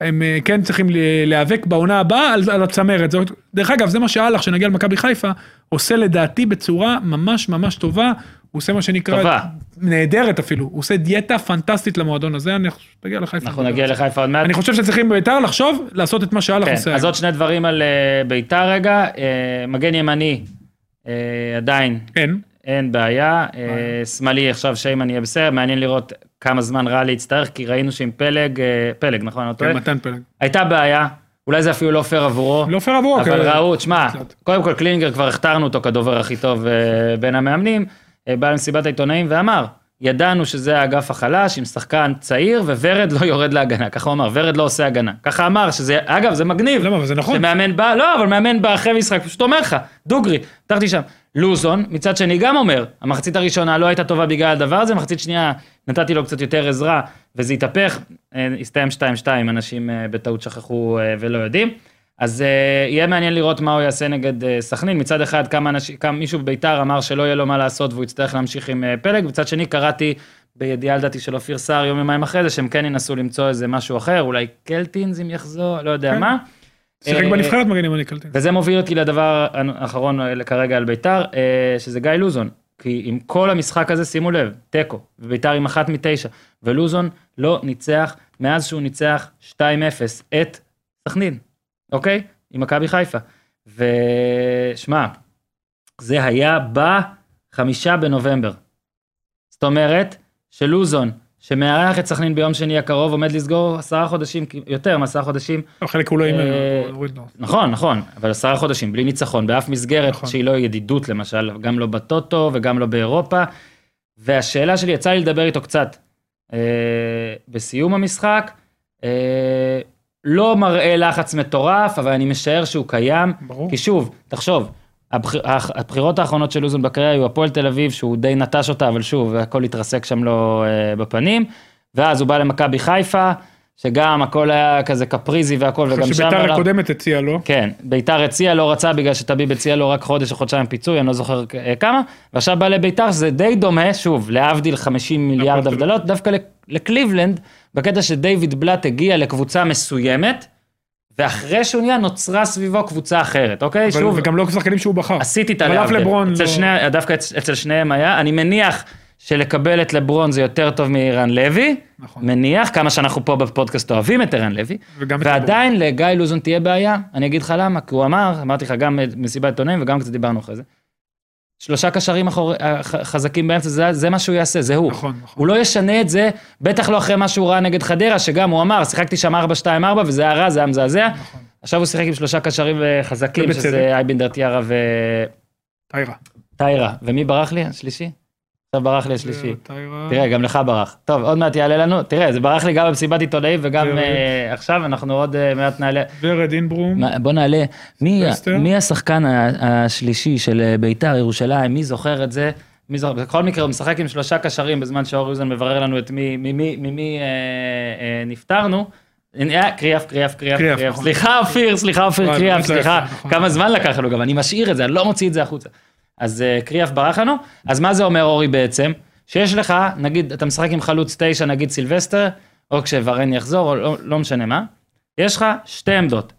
הם אה, כן צריכים להיאבק בעונה הבאה על, על הצמרת. זאת, דרך אגב, זה מה שאלח, שנגיע למכבי חיפה, עושה לדעתי בצורה ממש ממש טובה. הוא עושה מה שנקרא... טובה. נהדרת אפילו. הוא עושה דיאטה פנטסטית למועדון הזה, אני חושב תגיע לחיפה. אנחנו נגיע לחיפה עוד מעט. אני חושב שצריכים בית"ר לחשוב, לעשות את מה שאלח כן, עושה. אז עוד שני דברים על אה, ביתר רגע. אה, מגן ימני, עדיין אין. אין בעיה. שמאלי עכשיו שיימן יהיה בסדר, מעניין לראות כמה זמן רע להצטרך, כי ראינו שעם פלג, אה, פלג, נכון? אני לא טועה? כן, מתן פלג. הייתה בעיה, אולי זה אפילו לא פייר עבורו. לא פייר עבורו. אבל ראו, תשמע. קודם כל קלינגר כבר הכתרנו אותו כדובר הכי טוב אה, בין המאמנים, אה, בא למסיבת העיתונאים ואמר, ידענו שזה האגף החלש עם שחקן צעיר וורד לא יורד להגנה, ככה הוא אמר, ורד לא עושה הגנה. ככה אמר, שזה, אגב, זה מגניב. למה? אבל זה נכון. שמאמן בא, לא, אבל מאמן בא אחרי משחק, פשוט אומר לך, דוגרי, פתחתי שם. לוזון, מצד שני גם אומר, המחצית הראשונה לא הייתה טובה בגלל הדבר הזה, מחצית שנייה נתתי לו קצת יותר עזרה, וזה התהפך, אה, הסתיים 2-2, אנשים אה, בטעות שכחו אה, ולא יודעים. אז יהיה מעניין לראות מה הוא יעשה נגד סכנין. מצד אחד, כמה אנשים, כמה מישהו בביתר אמר שלא יהיה לו מה לעשות והוא יצטרך להמשיך עם פלג, מצד שני קראתי בידיעה לדעתי של אופיר סער יום יומיים אחרי זה, שהם כן ינסו למצוא איזה משהו אחר, אולי קלטינס אם יחזור, לא יודע כן. מה. שיחק אה, בנבחרת מגן ימני קלטין. וזה מוביל אותי לדבר האחרון אה, כרגע על ביתר, אה, שזה גיא לוזון. כי עם כל המשחק הזה, שימו לב, תיקו, וביתר עם אחת מתשע, ולוזון לא ניצח מאז שהוא ניצח 2-0 את סכנין, אוקיי? עם מכבי חיפה. ושמע, זה היה בחמישה בנובמבר. זאת אומרת, שלוזון, שמארח את סכנין ביום שני הקרוב, עומד לסגור עשרה חודשים, יותר מעשרה חודשים, חלק הוא לא אה, הוריד לו. נכון, נכון, אבל עשרה חודשים בלי ניצחון באף מסגרת נכון. שהיא לא ידידות למשל, גם לא בטוטו וגם לא באירופה. והשאלה שלי, יצא לי לדבר איתו קצת אה, בסיום המשחק, אה, לא מראה לחץ מטורף, אבל אני משער שהוא קיים. ברור. כי שוב, תחשוב, הבחיר, הבחירות האחרונות של לוזון בקריירה היו הפועל תל אביב, שהוא די נטש אותה, אבל שוב, הכל התרסק שם לו אה, בפנים. ואז הוא בא למכבי חיפה, שגם הכל היה כזה קפריזי והכל, וגם שם... שביתר הקודמת הציעה לו. כן, ביתר הציע, לא רצה בגלל שטביב הציע לו רק חודש או חודשיים פיצוי, אני לא זוכר אה, כמה, ועכשיו בא לביתר שזה די דומה, שוב, להבדיל 50 מיליארד הפועל תל הבדלות, דווקא לק- לקליבלנד, בקטע שדייוויד בלאט הגיע לקבוצה מסוימת, ואחרי שהוא נהיה נוצרה סביבו קבוצה אחרת, אוקיי? אבל- שוב, וגם לא שחקנים שהוא בחר. עשיתי את אבל אף. לברון אצל לא- שני, דווקא אצ- אצל שניהם היה, אני מניח שלקבל את לברון זה יותר טוב מערן לוי, נכון. מניח, כמה שאנחנו פה בפודקאסט אוהבים את ערן לוי, וגם את ועדיין לגיא לוזון תהיה בעיה, אני אגיד לך למה, כי הוא אמר, אמרתי לך גם מסיבת עיתונאים וגם קצת דיברנו אחרי זה. שלושה קשרים אחור... ח- חזקים באמצע, זה, זה מה שהוא יעשה, זה הוא. נכון, נכון. הוא לא ישנה את זה, בטח לא אחרי מה שהוא ראה נגד חדרה, שגם הוא אמר, שיחקתי שם 4-2-4 וזה היה רע, זה היה מזעזע. נכון. עכשיו הוא שיחק עם שלושה קשרים אה, חזקים. שזה אייבינדר טיארה טיירה. וטיירה. ומי ברח לי? השלישי? עכשיו ברח לי השלישי. תראה, גם לך ברח. טוב, עוד מעט יעלה לנו. תראה, זה ברח לי גם במסיבת עיתונאים וגם. אה, עכשיו, אנחנו עוד אה, מעט נעלה. ורד אינברום. בוא נעלה. מי, השחקן השלישי של אה, ביתר ירושלים? מי זוכר את זה? מי זוכר? בכל מקרה, הוא משחק עם שלושה קשרים בזמן שאור יוזן מברר לנו את מי, ממי, ממי אה, אה, נפטרנו. קריאף, קריאף, קריאף, קריאף. נכון. סליחה, אופיר, סליחה, אופיר, וואי, קריאף, לא סליחה. נכון. כמה זמן לקח לנו גם, אני משאיר את זה, אני לא מוציא את זה החוצה. אז אה, קריאף ברח לנו. אז מה זה אומר, אורי, בעצם? שיש לך, נגיד, אתה משחק עם חלוץ תשע, נגיד סילבסטר, או כשוורן יחזור, או לא, לא משנה מה. יש לך שתי עמדות.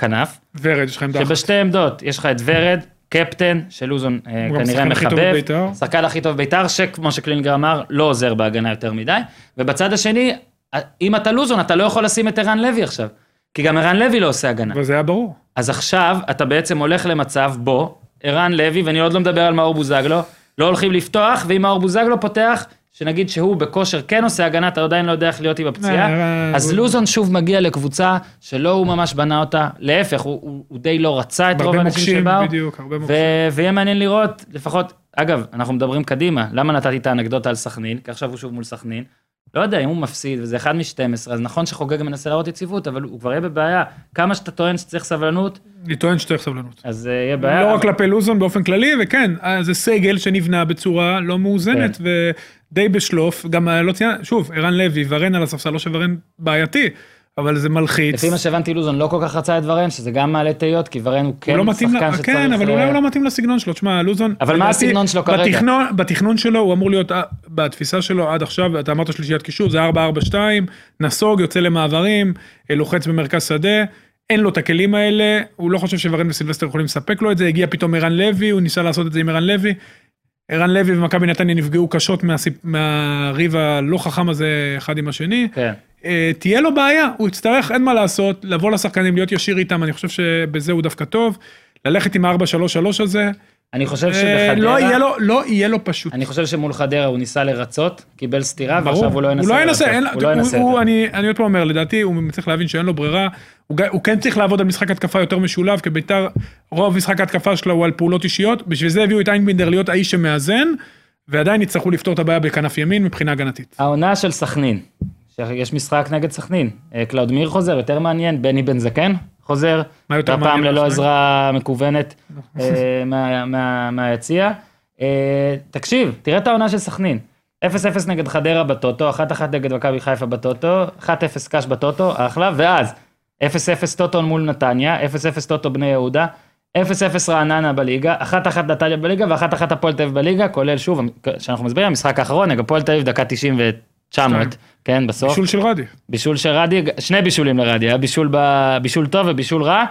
כנף, ורד, יש לך עמדה אחת. שבשתי עמדות יש לך את ורד, קפטן, שלוזון אה, כנראה השחקן הכי טוב מחבב, בבית"ר. שחקן הכי טוב בבית"ר, שכמו שקלינגר אמר, לא עוזר בהגנה יותר מדי, ובצד השני, אה, אם אתה לוזון, אתה לא יכול לשים את ערן לוי עכשיו, כי גם ערן לוי לא עושה הגנה. אבל זה היה ברור. אז עכשיו אתה בעצם הולך למצב בו ערן לוי, ואני עוד לא מדבר על מאור בוזגלו, לא הולכים לפתוח, ואם מאור בוזגלו פותח, שנגיד שהוא בכושר כן עושה הגנה, אתה עדיין לא יודע איך להיות עם הפציעה, אה, אז הוא- לוזון שוב מגיע לקבוצה שלא הוא ממש בנה אותה, להפך, הוא, הוא, הוא די לא רצה את רוב הרבה האנשים מוקשים, שבאו, בדיוק, הרבה מוקשים. ויהיה מעניין לראות, לפחות, אגב, אנחנו מדברים קדימה, למה נתתי את האנקדוטה על סכנין, כי עכשיו הוא שוב מול סכנין, לא יודע, אם הוא מפסיד וזה אחד מ-12, אז נכון שחוגג מנסה להראות יציבות, אבל הוא כבר יהיה בבעיה. כמה שאתה טוען שצריך סבלנות, אני טוען שצריך סבלנות. אז אה, יהיה בעיה. לא רק כלפי לוזון באופן כללי, וכן, אה, זה סגל שנבנה בצורה לא מאוזנת כן. ודי בשלוף. גם אה, לא ציינת, שוב, ערן לוי, ורן על הספסל, לא שוורן בעייתי, אבל זה מלחיץ. לפי מה שהבנתי, לוזון לא כל כך רצה את ורן, שזה גם מעלה תהיות, כי ורן הוא כן הוא לא שחקן לה- שצריך... כן, אבל אולי אה, הוא לא מתאים לסגנון שלו. תשמע, לוזון... אבל מה הסגנון שלו כרגע? בתכנון, בתכנון שלו הוא אמור להיות, אה, בתפיסה שלו עד עכשיו, אתה אמרת שלישיית קישור, זה 4-4-2, נסוג, יוצא למעברים, אה, לוחץ במרכז שדה. אין לו את הכלים האלה, הוא לא חושב שוורן וסילבסטר יכולים לספק לו את זה, הגיע פתאום ערן לוי, הוא ניסה לעשות את זה עם ערן לוי. ערן לוי ומכבי נתניה נפגעו קשות מהסיפ... מהריב הלא חכם הזה אחד עם השני. כן. אה, תהיה לו בעיה, הוא יצטרך, אין מה לעשות, לבוא לשחקנים, להיות ישיר איתם, אני חושב שבזה הוא דווקא טוב. ללכת עם ה-4-3-3 הזה, אני חושב אה, שבחדרה... לא יהיה לו, לא יהיה לו פשוט. אני חושב שמול חדרה הוא ניסה לרצות, קיבל סטירה, ברור. ועכשיו הוא לא ינסה הוא לא ינסה. אין, הוא לא ינסה הוא. אני, אני עוד פעם אומר, לדעתי הוא צריך להבין שאין לו ברירה, הוא, הוא כן צריך לעבוד על משחק התקפה יותר משולב, כי ביתר, רוב משחק ההתקפה שלו הוא על פעולות אישיות, בשביל זה הביאו את אייבינדר להיות האיש שמאזן, ועדיין יצטרכו לפתור את הבעיה בכנף ימין מבחינה הגנתית. העונה של סכנין, יש משחק נגד סכנין, אה, קלאודמיר חוזר, יותר מעניין, בני בן זקן חוזר, והפעם ללא? עזרה מקוונת אה, מה- מה- מהיציע. אה, תקשיב, תראה את העונה של סכנין, 0-0 נגד חדרה בטוטו, 1-1 נגד מכבי חיפה בטוטו, 1-0 קאש בטוטו, אחלה, ואז 0-0 טוטו מול נתניה, 0-0 טוטו בני יהודה, 0-0 רעננה בליגה, 1-1 נתניה בליגה ו-1-1 הפועל תל אביב בליגה, כולל שוב, שאנחנו מסבירים, המשחק האחרון, נגד הפועל תל אביב דקה 90 ו-900, כן, בסוף. בישול של רדי. בישול של רדי, שני בישולים לרדי, היה בישול, ב... בישול טוב ובישול רע.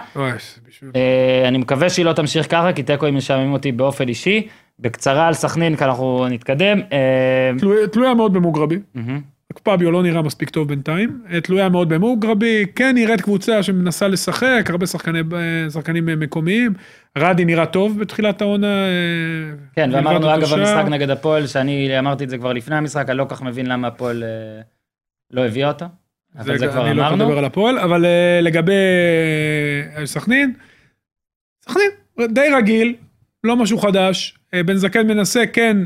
בישול. אה, אני מקווה שהיא לא תמשיך ככה, כי תיקו הם משעממים אותי באופן אישי. בקצרה על סכנין, כי אנחנו נתקדם. אה, תלוי- תלויה מאוד במוגרבי. פביו לא נראה מספיק טוב בינתיים, אה, תלויה מאוד במוגרבי, כן נראית קבוצה שמנסה לשחק, הרבה שחקני, אה, שחקנים אה, מקומיים, רדי נראה טוב בתחילת העונה. כן, ואמרנו אגב. במשחק נגד הפועל, שאני אמרתי את זה כבר לפני המשחק, אני לא כל כך מבין למה הפועל לא הביאה אותו. אבל זה כבר אני לא יכול אמרנו. לדבר על הפועל, אבל לגבי סכנין, סכנין, די רגיל, לא משהו חדש, בן זקן מנסה כן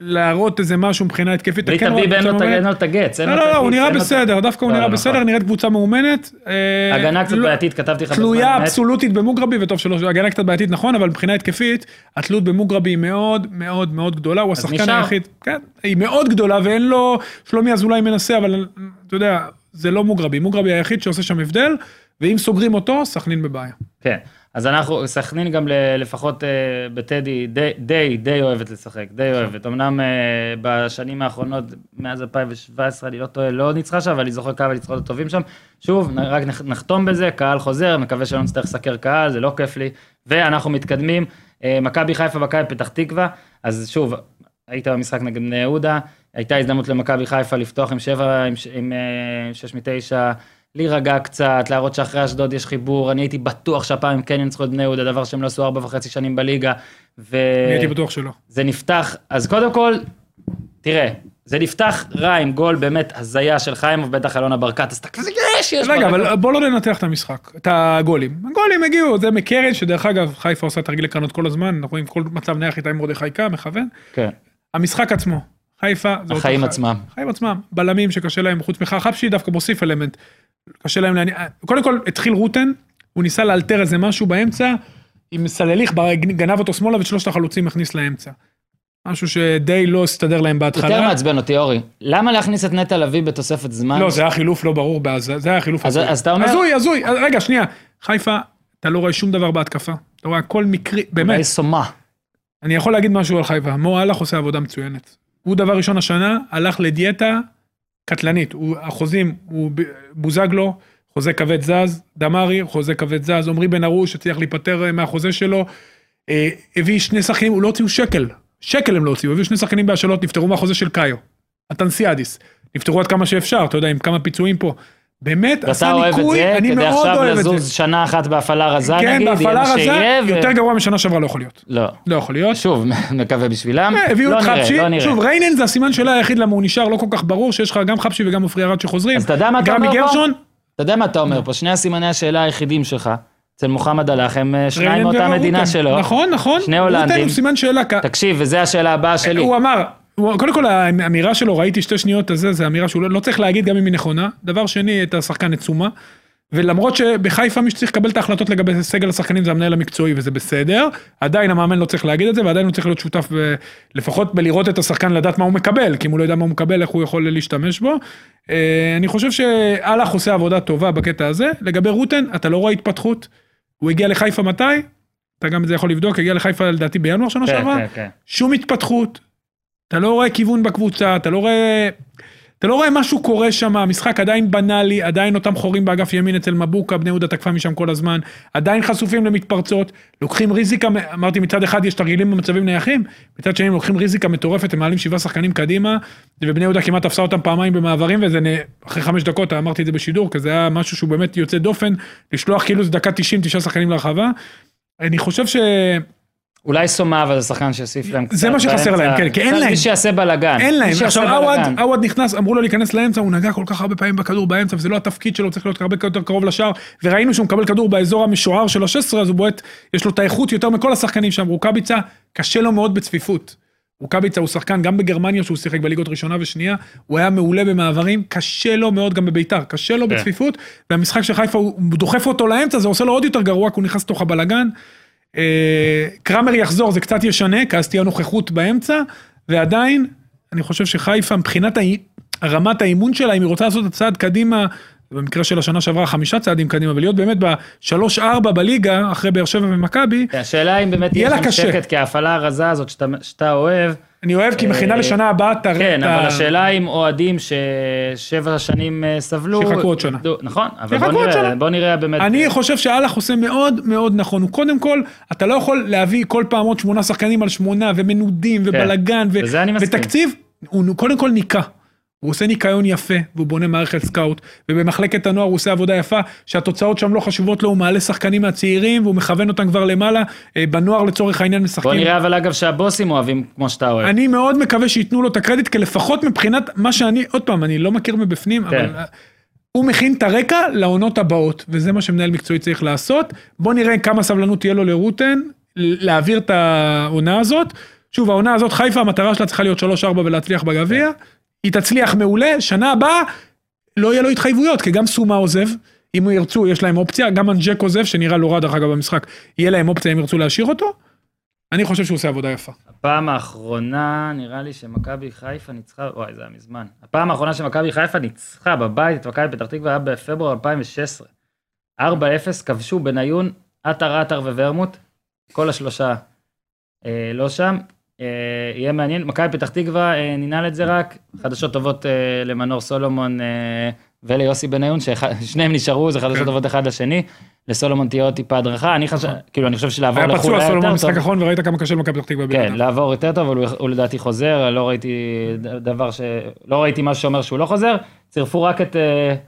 להראות איזה משהו מבחינה התקפית. בלי כן תביב אין קבוצה לו את- מאומנת. אין לו את הגץ. לא, לא, לא, הוא נראה בסדר, דווקא הוא לא, נראה לא, בסדר, נכון. נראית קבוצה מאומנת. אה, הגנה קצת לא- בעייתית, כתבתי לך בזמן תלויה. אבסולוטית במוגרבי, וטוב שלא, הגנה קצת בעייתית נכון, אבל מבחינה התקפית, התלות במוגרבי היא מאוד מאוד מאוד גדולה, הוא השחקן. היחיד, כן, היא מאוד גדולה, ואין לו, שלומי אזולאי מנסה, אבל אתה יודע, זה לא מוגרבי, מוגרבי היחיד שעושה שם הבדל, ואם סוגרים אותו, סכנין בבעיה. כן, אז אנחנו, סכנין גם לפחות אה, בטדי די, די, די אוהבת לשחק, די אוהבת. אמנם אה, בשנים האחרונות, מאז 2017, אני לא טועה, לא ניצחה שם, אבל אני זוכר כמה ניצחונות טובים שם. שוב, רק נח- נחתום בזה, קהל חוזר, מקווה שלא נצטרך לסקר קהל, זה לא כיף לי. ואנחנו מתקדמים, אה, מכבי חיפה, מכבי פתח תקווה, אז שוב, היית במשחק נגד בני יהודה, הייתה הזדמנות למכבי חיפה לפתוח עם שבע, עם, עם אה, שש מתשע, להירגע קצת, להראות שאחרי אשדוד יש חיבור, אני הייתי בטוח שהפעם הם כן ינצחו את בני יהודה, דבר שהם לא עשו ארבע וחצי שנים בליגה, אני הייתי בטוח שלא. וזה נפתח, אז קודם כל, תראה, זה נפתח רע עם גול באמת הזיה של חיימוב, בטח אלונה ברקת, אז אתה כזה יש, יש. רגע, ברקת." אבל בוא לא ננתח את המשחק, את הגולים. הגולים הגיעו, זה מקרן, שדרך אגב, חיפה עושה תרגילי קרנות כל הזמן, אנחנו רואים כל מצב נייח איתה עם מרדכי קם, מכוון. כן. המשחק עצמו, חיפה, זה החיים עצמם. החיים עצמם, בלמים שקשה להם, חוץ ממך, חפשי דווקא מוסיף אלמנט. קשה להם להניע, קודם כל התחיל רוטן, הוא ניסה לאלתר איזה משהו באמצע, עם סלליך, גנב אותו שמאלה ואת שלושת החלוצים הכניס לאמצע. משהו שדי לא הסתדר להם בהתחלה. יותר מעצבן אותי, אורי. למה להכניס את נטע לביא בתוספת זמן? לא, זה היה חילוף לא ברור, בעזה, זה היה חילוף אז-. אז אתה אומר- הזוי, הזוי, רגע, שנייה. חיפה, אתה לא רואה שום דבר בהתקפה. אתה רואה הכל מקרי, באמת. אולי סומה. אני יכול להגיד משהו על חיפה, מו אהלך עושה עבודה מצוינת. הוא דבר ראשון השנה, הלך לדיאטה קטלנית. הוא, החוזים, הוא בוזגלו, חוזה כבד זז, דמארי, חוזה כבד זז, עמרי בן ארוש, הצליח להיפטר אה, מהחוזה שלו, אה, הביא שני שחקנים, הוא לא הוציאו שקל, שקל הם לא הוציאו, הביאו שני שחקנים בהשאלות, נפטרו מהחוזה של קאיו, אטנסיאדיס, נפטרו עד כמה שאפשר, אתה יודע, עם כמה פיצויים פה. באמת, עשה ואתה אוהב את ניקוי, זה, אני כדי מאוד עכשיו אוהב את לזוז זה. שנה אחת בהפעלה רזה כן, נגיד, בהפעלה רזה, יותר גרוע משנה שעברה לא יכול להיות. לא. לא יכול להיות. שוב, מקווה בשבילם. אה, הביאו לא את חבשי, לא. שוב ריינן זה הסימן שאלה היחיד למה הוא נשאר לא כל כך ברור שיש לך גם חבשי וגם עופרי ארד שחוזרים. אז אתה יודע מה אתה אומר פה? אתה יודע מה אתה אומר פה? שני הסימני השאלה היחידים שלך, אצל מוחמד הלך, הם אה, שניים מאותה. מדינה שלו. נכון, נכון. שני הולנדים. הוא סימן שאלה. תקשיב, וזו השאלה הבאה שלי. הוא אמר, קודם כל האמירה שלו, ראיתי שתי שניות הזה, זה אמירה שהוא לא, לא צריך להגיד גם אם היא נכונה. דבר שני, את השחקן עצומה. ולמרות שבחיפה מי שצריך לקבל את ההחלטות לגבי סגל השחקנים זה המנהל המקצועי וזה בסדר, עדיין המאמן לא צריך להגיד את זה ועדיין הוא צריך להיות שותף ב- לפחות בלראות את השחקן לדעת מה הוא מקבל, כי אם הוא לא יודע מה הוא מקבל איך הוא יכול להשתמש בו. אה, אני חושב שאלח עושה עבודה טובה בקטע הזה, לגבי רוטן אתה לא רואה התפתחות, הוא הגיע לחיפה מתי? אתה גם את זה יכול לבדוק, הגיע לחיפה לדעתי בינואר שנה כן, שעברה, כן, כן. שום התפתחות, אתה לא רואה כיוון בקבוצה, אתה לא רואה... אתה לא רואה משהו קורה שם, המשחק עדיין בנאלי, עדיין אותם חורים באגף ימין אצל מבוקה, בני יהודה תקפה משם כל הזמן, עדיין חשופים למתפרצות, לוקחים ריזיקה, אמרתי מצד אחד יש תרגילים במצבים נייחים, מצד שני לוקחים ריזיקה מטורפת, הם מעלים שבעה שחקנים קדימה, ובני יהודה כמעט תפסה אותם פעמיים במעברים, וזה נ... אחרי חמש דקות, אמרתי את זה בשידור, כי זה היה משהו שהוא באמת יוצא דופן, לשלוח כאילו זה דקה 90, תשעה שחקנים לרחבה. אני חושב ש... אולי סומה, אבל זה שחקן שיוסיף להם קצת. זה מה שחסר. להם, כן, כי אין קצת להם. מי שיעשה בלאגן. אין להם, עכשיו עווד, נכנס, אמרו לו להיכנס לאמצע, הוא נגע כל כך הרבה פעמים בכדור באמצע, וזה לא התפקיד שלו, צריך להיות הרבה יותר קרוב לשער, וראינו שהוא מקבל כדור באזור המשוער של ה-16, אז הוא בועט, יש לו את האיכות יותר מכל השחקנים שם, רוקאביצה, קשה לו מאוד בצפיפות. רוקאביצה הוא שחקן גם בגרמניה, שהוא שיחק בליגות ראשונה ושנייה, הוא היה מעולה במעברים, קשה לו מאוד גם בביתר, קשה לו כן. בצפיפות, והמשחק של חיפה, הוא דוחף אותו לאמצע, זה עושה לו עוד יותר גרוע, כי הוא נכנס לתוך הבלגן. קרמר יחזור, זה קצת ישנה, כי אז תהיה נוכחות באמצע, ועדיין, אני חושב שחיפה, מבחינת רמת האימון שלה, אם היא רוצה לעשות את הצעד קדימה, במקרה של השנה שעברה חמישה צעדים קדימה, ולהיות באמת בשלוש-ארבע בליגה, אחרי באר שבע ומכבי, כן, השאלה אם באמת יהיה שם. שקט, כי ההפעלה הרזה הזאת שאתה- שאתה אוהב, אני אוהב, כי מכינה אה, לשנה הבאה, תראה כן, את ה... אבל השאלה אם אוהדים ששבע שנים אה, סבלו... שיחכו עוד שנה. נכון, אבל בוא נראה. בוא נראה באמת. אני חושב שאללה עושה מאוד מאוד נכון, הוא קודם כל, אתה לא יכול להביא כל פעם עוד שמונה שחקנים על שמונה, ומנודים, ובלאגן, ו- בזה אני מסכים. ותקציב, הוא קודם כל ניקה. הוא עושה ניקיון יפה, והוא בונה מערכת סקאוט, ובמחלקת הנוער הוא עושה עבודה יפה, שהתוצאות שם לא חשובות לו, הוא מעלה שחקנים מהצעירים, והוא מכוון אותם כבר למעלה, אה, בנוער לצורך העניין בוא משחקים. נראה אבל אגב שהבוסים אוהבים כמו שאתה אוהב. אני מאוד מקווה שייתנו לו את הקרדיט, כי לפחות מבחינת מה שאני, עוד פעם, אני לא מכיר מבפנים, כן. אבל אה, הוא מכין את הרקע לעונות הבאות, וזה מה שמנהל מקצועי צריך לעשות. בוא נראה כמה סבלנות תהיה לו לרוטן, להעביר את העונה הזאת. שוב, העונה הזאת, חיפה, המטרה שלה צריכה להיות 3-4 ולהצליח בגביע. היא תצליח מעולה, שנה הבאה לא יהיה לו התחייבויות, כי גם סומה עוזב. אם ירצו, יש להם אופציה, גם אנג'ק עוזב, שנראה לא רע דרך אגב במשחק, יהיה להם אופציה אם ירצו להשאיר אותו. אני חושב שהוא עושה עבודה יפה. הפעם האחרונה, נראה לי שמכבי חיפה ניצחה, וואי, זה היה מזמן. הפעם האחרונה שמכבי חיפה ניצחה בבית את מכבי פתח תקווה היה בפברואר 2016. 4-0, כבשו בניון, עטר עטר וורמוט, כל השלושה אה, לא שם. אה, יהיה מעניין, מכבי פתח תקווה אה, ננעל את זה רק, חדשות טובות אה, למנור סולומון וליוסי בניון, ששניהם נשארו, זה חדשות כן. טובות אחד לשני. לסולומון תהיה עוד טיפה הדרכה, אני חושב, כאילו אני חושב שלעבור היה לחו"ל פצוע היה סולומון יותר במשחק טוב. האחרון וראית כמה קשה למכבי פתח תקווה כן. לעבור יותר טוב, אבל הוא, לדעתי חוזר, לא ראיתי דבר ש... לא ראיתי משהו שאומר שהוא לא חוזר, צירפו רק את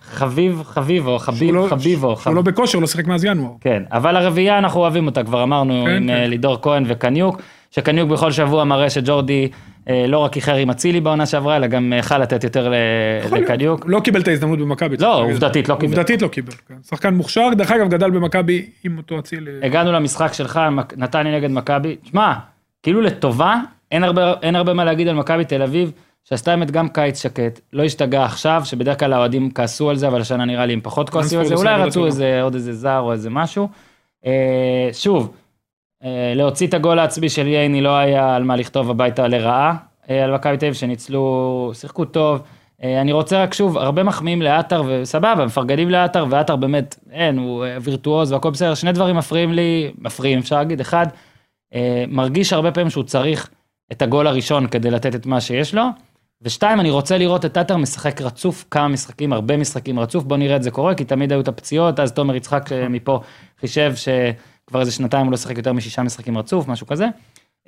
חביב, חביבו, חביב, לא- חביבו. שהוא לא בכושר, לא שיחק מאז ינואר. כן, אבל הרביעייה אנחנו אוהבים אותה, כבר אמרנו, כן, עם כן. לידור כהן וקניוק, שקניוק בכל שבוע מראה שג'ורדי אה, לא רק איחר עם אצילי בעונה שעברה, אלא גם יכל לתת יותר. לקניוק. לא קיבל את ההזדמנות במכבי. לא. עובדתית לא קיבל. עובדתית לא קיבל. כן. שחקן מוכשר, דרך אגב גדל במכבי עם אותו אצילי. הגענו למשחק שלך, נתניה נגד מכבי, שמע, כאילו לטובה, אין הרבה, אין הרבה מה להגיד על מכבי תל אביב, שעשתה באמת גם קיץ שקט, לא השתגעה עכשיו, שבדרך כלל האוהדים כעסו על זה, אבל השנה נראה לי הם פחות כועסים על זה, אולי רצו. איזה, עוד איזה זר או איזה משהו. אה, שוב, אה, להוציא את הגול העצמי של ייני לא היה על מה לכתוב הביתה לרעה, אה, על מכבי תל אביב שניצלו, שיחקו טוב. אה, אני רוצה רק שוב, הרבה מחמיאים לעטר, וסבבה, מפרגנים לעטר, ועטר באמת, אין, הוא אה, וירטואוז והכל בסדר, שני דברים מפריעים לי, מפריעים אפשר להגיד, אחד, אה, מרגיש הרבה פעמים שהוא צריך את הגול הראשון כדי לתת את מה שיש לו, ושתיים, אני רוצה לראות את עטר משחק רצוף כמה משחקים, הרבה משחקים רצוף, בוא נראה את זה קורה, כי תמיד היו את הפציעות, אז תומר יצחק אה, מפה חישב שכבר איזה שנתיים הוא לא שיחק יותר משישה משחקים רצוף, משהו כזה.